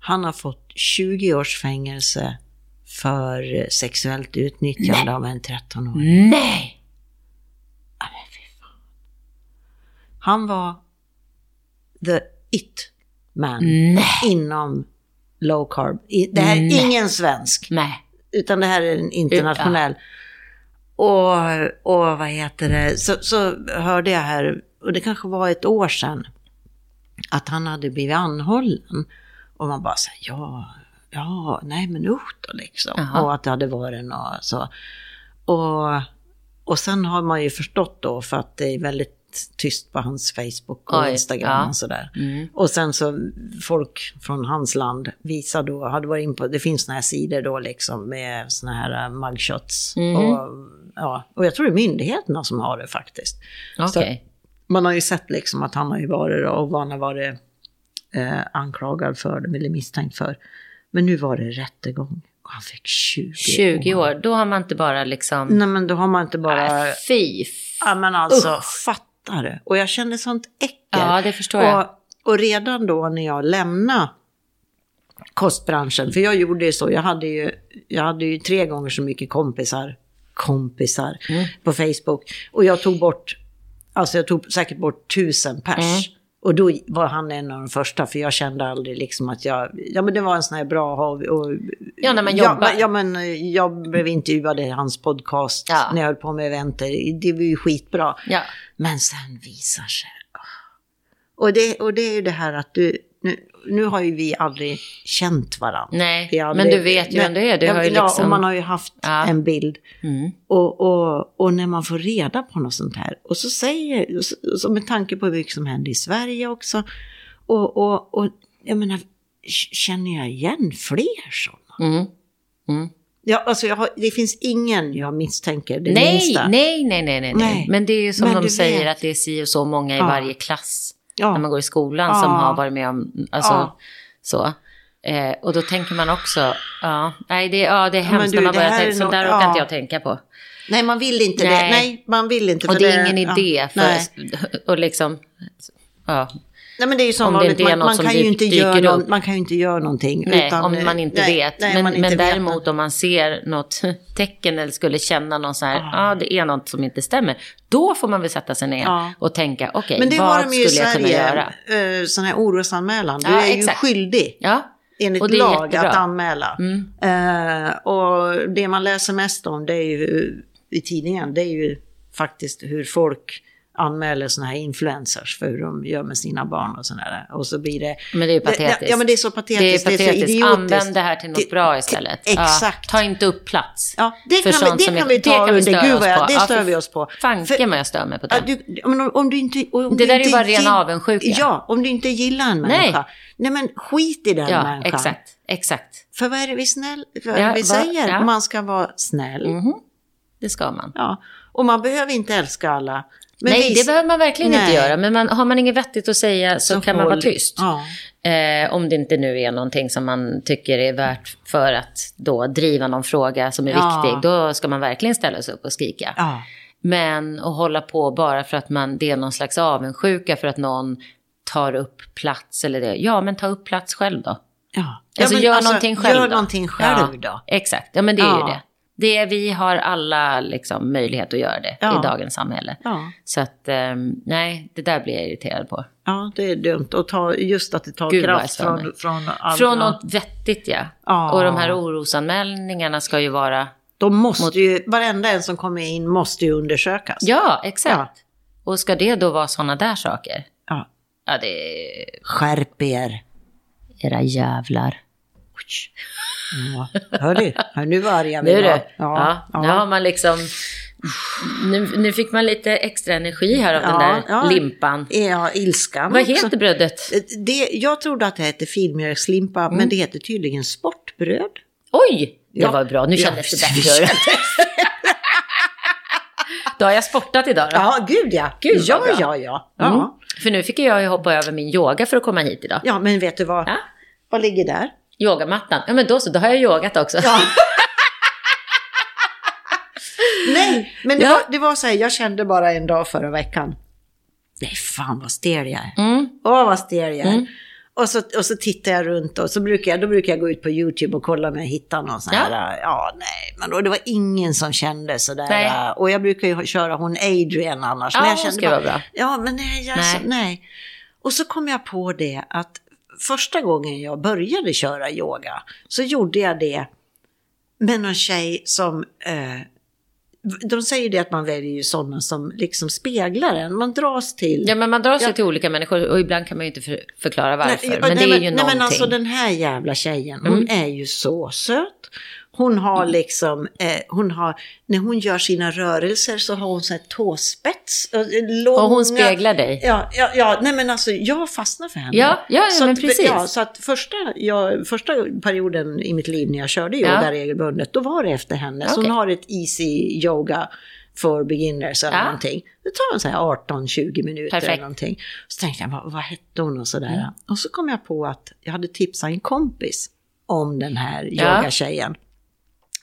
Han har fått 20 års fängelse för sexuellt utnyttjande av en 13-åring. Nej! Han var the it man Nej. inom low carb. Det här är Nej. ingen svensk, Nej. utan det här är en internationell. Och, och vad heter det, så, så hörde jag här, och det kanske var ett år sedan, att han hade blivit anhållen. Och man bara säger ja, ja, nej men usch då liksom. Jaha. Och att det hade varit något så. Och, och sen har man ju förstått då, för att det är väldigt tyst på hans Facebook och Oj, Instagram ja. och sådär. Mm. Och sen så folk från hans land visar då, hade varit in på, det finns såna här sidor då liksom med såna här uh, mugshots. Mhm. Och, ja, och jag tror det är myndigheterna som har det faktiskt. Okej. Man har ju sett liksom att han har ju varit och vad han har varit eh, anklagad för, eller misstänkt för. Men nu var det rättegång och han fick 20, 20 år, då har man inte bara liksom... Nej men då har man inte bara... Äh, fy. Ja men alltså, fattar du? Och jag kände sånt äckel. Ja, det förstår jag. Och, och redan då när jag lämnade kostbranschen, för jag gjorde ju så, jag hade ju, jag hade ju tre gånger så mycket kompisar, kompisar Mm. på Facebook. Och jag tog bort, alltså jag tog säkert bort tusen pers. Mm. Och då var han en av de första, för jag kände aldrig liksom att jag, ja men det var en sån här bra hobby. Och, Ja, när man jobbar. Ja, men eh, jag blev intervjuad i hans podcast Ja. när jag höll på med eventer. Det var ju skitbra. Ja. Men sen visar sig... Och det, och det är ju det här att du... Nu, nu har ju vi aldrig känt varandra. Nej, aldrig- men du vet ju vem det är. Du har ju ja, liksom... och man har ju haft Ja. en bild. Mm. Och, och, och när man får reda på något sånt här. Och så säger, så- så med tanke på mycket som händer i Sverige också. Och, och, och jag menar, känner jag igen fler sådana? Mm. Mm. Ja, alltså har, det finns ingen jag misstänker det Nej, minsta. nej, nej, nej, nej, nej. Men det är ju som Men de säger vet. att det är si och så många i Ja. varje klass Ja. när man går i skolan som Ja. har varit med om, alltså Ja. så. Eh, och då tänker man också, ja, nej det, ja, det är hemskt du, när man det börjar tänka, är så nog- där orkar inte jag tänka på. Nej, man vill inte Nej. det. Nej, man vill inte. Och det är ingen ja, idé för, <laughs> och liksom, ja, Nej, men det är ju som Om det vanligt, man, man, kan ju inte göra någon, man kan ju inte göra någonting. nej, utan, om man inte nej, vet. Nej, men inte men vet. däremot om man ser något <laughs> tecken eller skulle känna någon så här, ja Ah. det är något som inte stämmer. Då får man väl sätta sig ner Ja. och tänka, okej, Men det har vad de ju i skulle jag kunna göra? Sverige, eh, sån här orosanmälan. Du är ju exakt. skyldig Ja, enligt det lag jättebra. att anmäla. Mm. Eh, och det man läser mest om det är ju i tidningen, det är ju faktiskt hur folk anmäler såna här influencers för hur de gör med sina barn och sådär. Och så blir det... men det är patetiskt. Ja, men det är så patetiskt. Det är patetiskt. så idiotiskt. Använd det här till något Det- bra istället. Exakt. Ja, ta inte upp plats. Ja, det för kan, sånt vi, det är- kan vi det ta kan vi under. Gud vad jag, det Ja, stör för vi oss på. Fanken vad jag stör mig på Ja, det. du, om, om du inte... Om Det du där är inte bara ren gill- avundsjuka. Ja, om du inte gillar en Nej. människa. Nej, men skit i den Ja, människan. exakt. Exakt. För vad är det vi, snäll, vad Ja, vi vad- säger? ja. Man ska vara snäll. Mhm. Det ska man. Ja. Och man behöver inte älska alla. Men Nej, vis- det behöver man verkligen inte Nej. göra. Men man, har man inget vettigt att säga så, kan man håll- vara tyst. Ja. Eh, om det inte nu är någonting som man tycker är värt för att då driva någon fråga som är Ja. viktig. Då ska man verkligen ställa sig upp och skrika. Ja. Men att hålla på bara för att man, det är någon slags avundsjuka för att någon tar upp plats eller det. Ja, men ta upp plats själv då. ja. Alltså men gör någonting själv Gör då. någonting själv ja, då. Exakt, ja men det är Ja. ju det. Det vi har alla liksom möjlighet att göra det Ja. i dagens samhälle. Ja. Så att, ehm, nej, det där blir jag irriterad på. ja, det är dumt. Och ta, just att det tar Gud, kraft från, från alla. Från något vettigt ja. Ja. Och de här orosanmälningarna ska ju vara, De måste mot- ju, varenda en som kommer in måste ju undersökas. ja exakt. Och ska det då vara sådana där saker? Ja. Ja, det är Skärp er. era jävlar. Oj. Ja. Hör du? Hör, nu var arga vi var. Ja, Nu har man liksom... Nu, nu fick man lite extra energi här av den Ja, där ja. limpan. Ja, ilskan Vad också. heter brödet? Det, jag trodde att det hette filmjölkslimpa, Mm. men det heter tydligen sportbröd. Oj, det Ja. var bra. Nu Ja, kändes det bättre. Då har jag sportat idag då. Ja, gud ja. Gud, vad ja, ja, ja, ja. Mm. För nu fick jag ju hoppa över min yoga för att komma hit idag. Ja, men vet du vad? Ja. Vad ligger där? Yogamattan. Ja, men då så. Då har jag yogat också. Ja. <laughs> Nej, men det, Ja. var, det var så här, jag kände bara en dag förra veckan. Nej, fan vad stel jag är. Mm. Åh, vad stel jag är. Mm. Och så, och så tittar jag runt och så brukar jag, då brukar jag gå ut på YouTube och kolla om jag hittar någon sån här, ja, ja nej, men då, det var ingen som kände sådär. Nej. Och jag brukar ju köra hon Adrian annars. Ja, men jag hon kände ska bara, vara bra. Ja, men nej, jag, Nej. Så, nej. Och så kom jag på det att första gången jag började köra yoga så gjorde jag det med någon tjej som... Eh, de säger det att man väljer ju sådana som liksom speglar en. Man dras till... Ja, men man drar sig Ja. till olika människor och ibland kan man ju inte för, förklara varför. Nej, men nej, det är ju nej, någonting. Mm. men alltså den här jävla tjejen, hon är ju så söt. Hon har liksom, eh, hon har, när hon gör sina rörelser så har hon så här tåspets. Och, långa, Och hon speglar dig. Ja, ja, ja, nej men alltså jag fastnar för henne. Ja, ja, så men att, precis. Ja, så att första, jag, första perioden i mitt liv när jag körde yoga Ja. regelbundet, då var det efter henne. Så hon har ett easy yoga for beginners eller Ja. någonting. Det tar en så här 18-20 minuter Perfekt. eller någonting. Så tänkte jag, vad, vad hette hon och sådär. Och så kom jag på att jag hade tipsat en kompis om den här yogatjejen.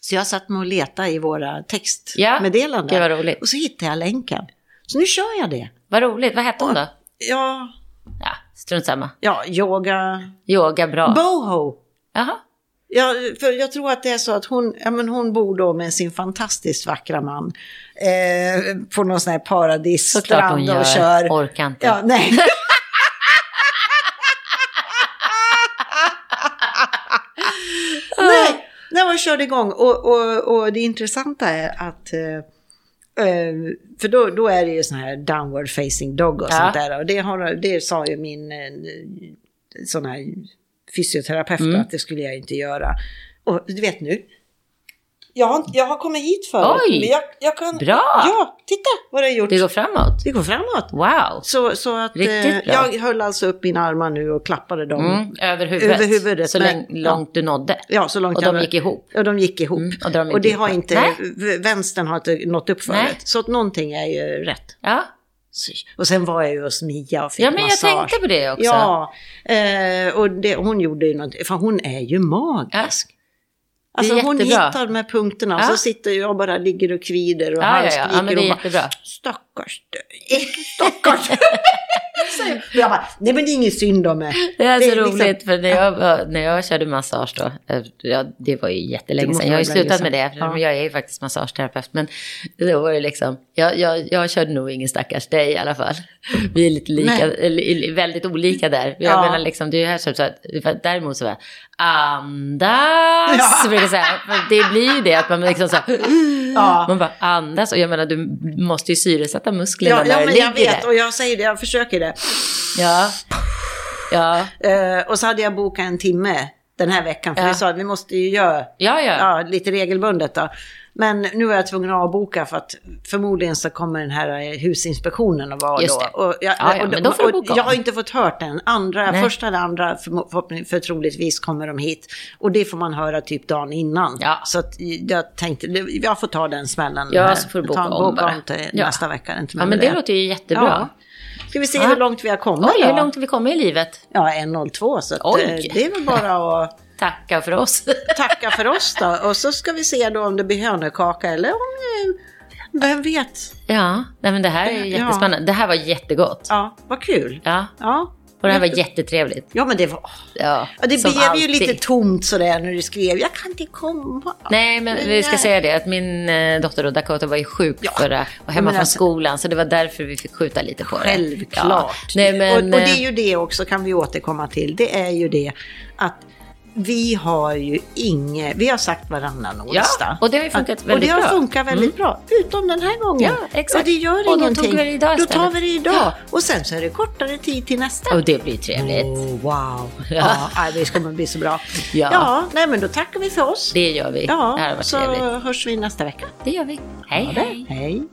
Så jag satt med och letade i våra Ja, textmeddelanden. vad roligt. Och så hittade jag länken. Så nu kör jag det. Vad roligt. Vad hette hon då? Ja, Ja, strunt samma. ja yoga... Yoga, bra. Boho! Jaha. Ja, för jag tror att det är så att hon, ja, men hon bor då med sin fantastiskt vackra man eh, på någon sån här Såklart hon paradisstrand gör. och kör. Orkar inte. Ja, nej. <laughs> man körde igång. Och, och, och det intressanta är att eh, eh, för då, då är det ju sån här downward facing dog och Ja. sånt där. Och det, har, det sa ju min eh, sån här fysioterapeut Mm. att det skulle jag inte göra. Och du vet nu, jag har, jag har kommit hit förut. Oj! men jag, jag kan, Bra! Ja, titta vad det har gjort. Det går framåt. Det går framåt. Wow. Så, så att Riktigt eh, bra. jag höll alltså upp mina armar nu och klappade dem. Mm, över huvudet. Över huvudet, Så men- lång, långt du nådde. Ja, så långt Och jag de gick ihop. Ja, de gick ihop. Mm, och de och det ihop. har inte, Nej. vänstern har inte nått upp för Nej. det. Så att någonting är ju rätt. Ja. Och sen var jag ju hos Mia och fick ja, men jag massage. tänkte på det också. Ja, eh, och det, hon gjorde ju något, för hon är ju magisk. Alltså hon hittar de här punkterna och Ja. så sitter jag bara ligger och kvider och Ja, ja, ja. ja men det är och bara, jättebra. Stackars dig, <laughs> stackars <laughs> Säger- jag bara, nej men det är ingen synd om mig. Det är så liksom- roligt, för när jag, när jag körde massage då, eh, ja, det var ju Det jättelänge sedan, jag har ju slutat med det, för Ja. jag är ju faktiskt massageterapeut, men då var det liksom, jag, jag, jag körde nog ingen stackars dig i alla fall. Vi är lite lika, Nej. väldigt olika där. Jag Ja. menar liksom, det är ju här så att, däremot så var andas, Ja. säga, det blir ju det att man liksom så här, Ja. man bara andas, och jag menar du måste ju syresätta musklerna Ja, när ja du men ligger jag vet där. och jag säger det, jag försöker det. Ja. Ja, Eh, och så hade jag bokat en timme den här veckan, för Ja. vi sa att vi måste ju göra ja, ja. ja, lite regelbundet då. Men nu är jag tvungen att avboka för att förmodligen så kommer den här eh, husinspektionen att vara Just då. det. Och jag, Ja, ja, och, men då får du boka jag om. har inte fått hört den. Andra, Nej. första eller andra för, troligtvis kommer de hit. Och det får man höra typ dagen innan. Ja. Så jag tänkte, jag får ta den smällen. Ja, här. så får du Ta- boka om till nästa vecka. Inte Ja, men med det låter ju jättebra. Ja. Ska vi se Ja. hur långt vi har kommit Oj, då? hur långt vi kommit i livet? Ja, 1.02. Så eh, det är väl bara att <laughs> Tacka för oss. <laughs> tacka för oss då. Och så ska vi se då om det blir hönökaka eller om... eh, Vem vet? ja, nej, men det här är Ja. jättespännande. Det här var jättegott. Ja, vad kul. Ja, Ja, och det här var jättetrevligt. ja men det var... Ja, det blev ju alltid. lite tomt sådär när du skrev. Jag kan inte komma. Nej, men vi ska säga det att min eh, dotter då, Dakota var ju sjuk Ja. förra och hemma från alltså- skolan. Så det var därför vi fick skjuta lite på det. Självklart. Ja. Nej, men, och, och det är eh, ju det också, kan vi återkomma till. Det är ju det att vi har ju inget, vi har sagt varannan onsdag. och det har ju funkat väldigt Och det har bra. Funkat väldigt bra, utom den här gången. Ja, exakt. Och det gör Och då tog ingenting. vi det idag Då tar vi det idag. Ja. Och sen så är det kortare tid till nästa. Och det blir trevligt. Oh, wow. <laughs> Ja. Ja, det kommer bli så bra. Ja. ja, nej men då tackar vi för oss. Det gör vi. det här Ja, varit så trevligt. hörs vi nästa vecka. Det gör vi. Hej, hej. Hej.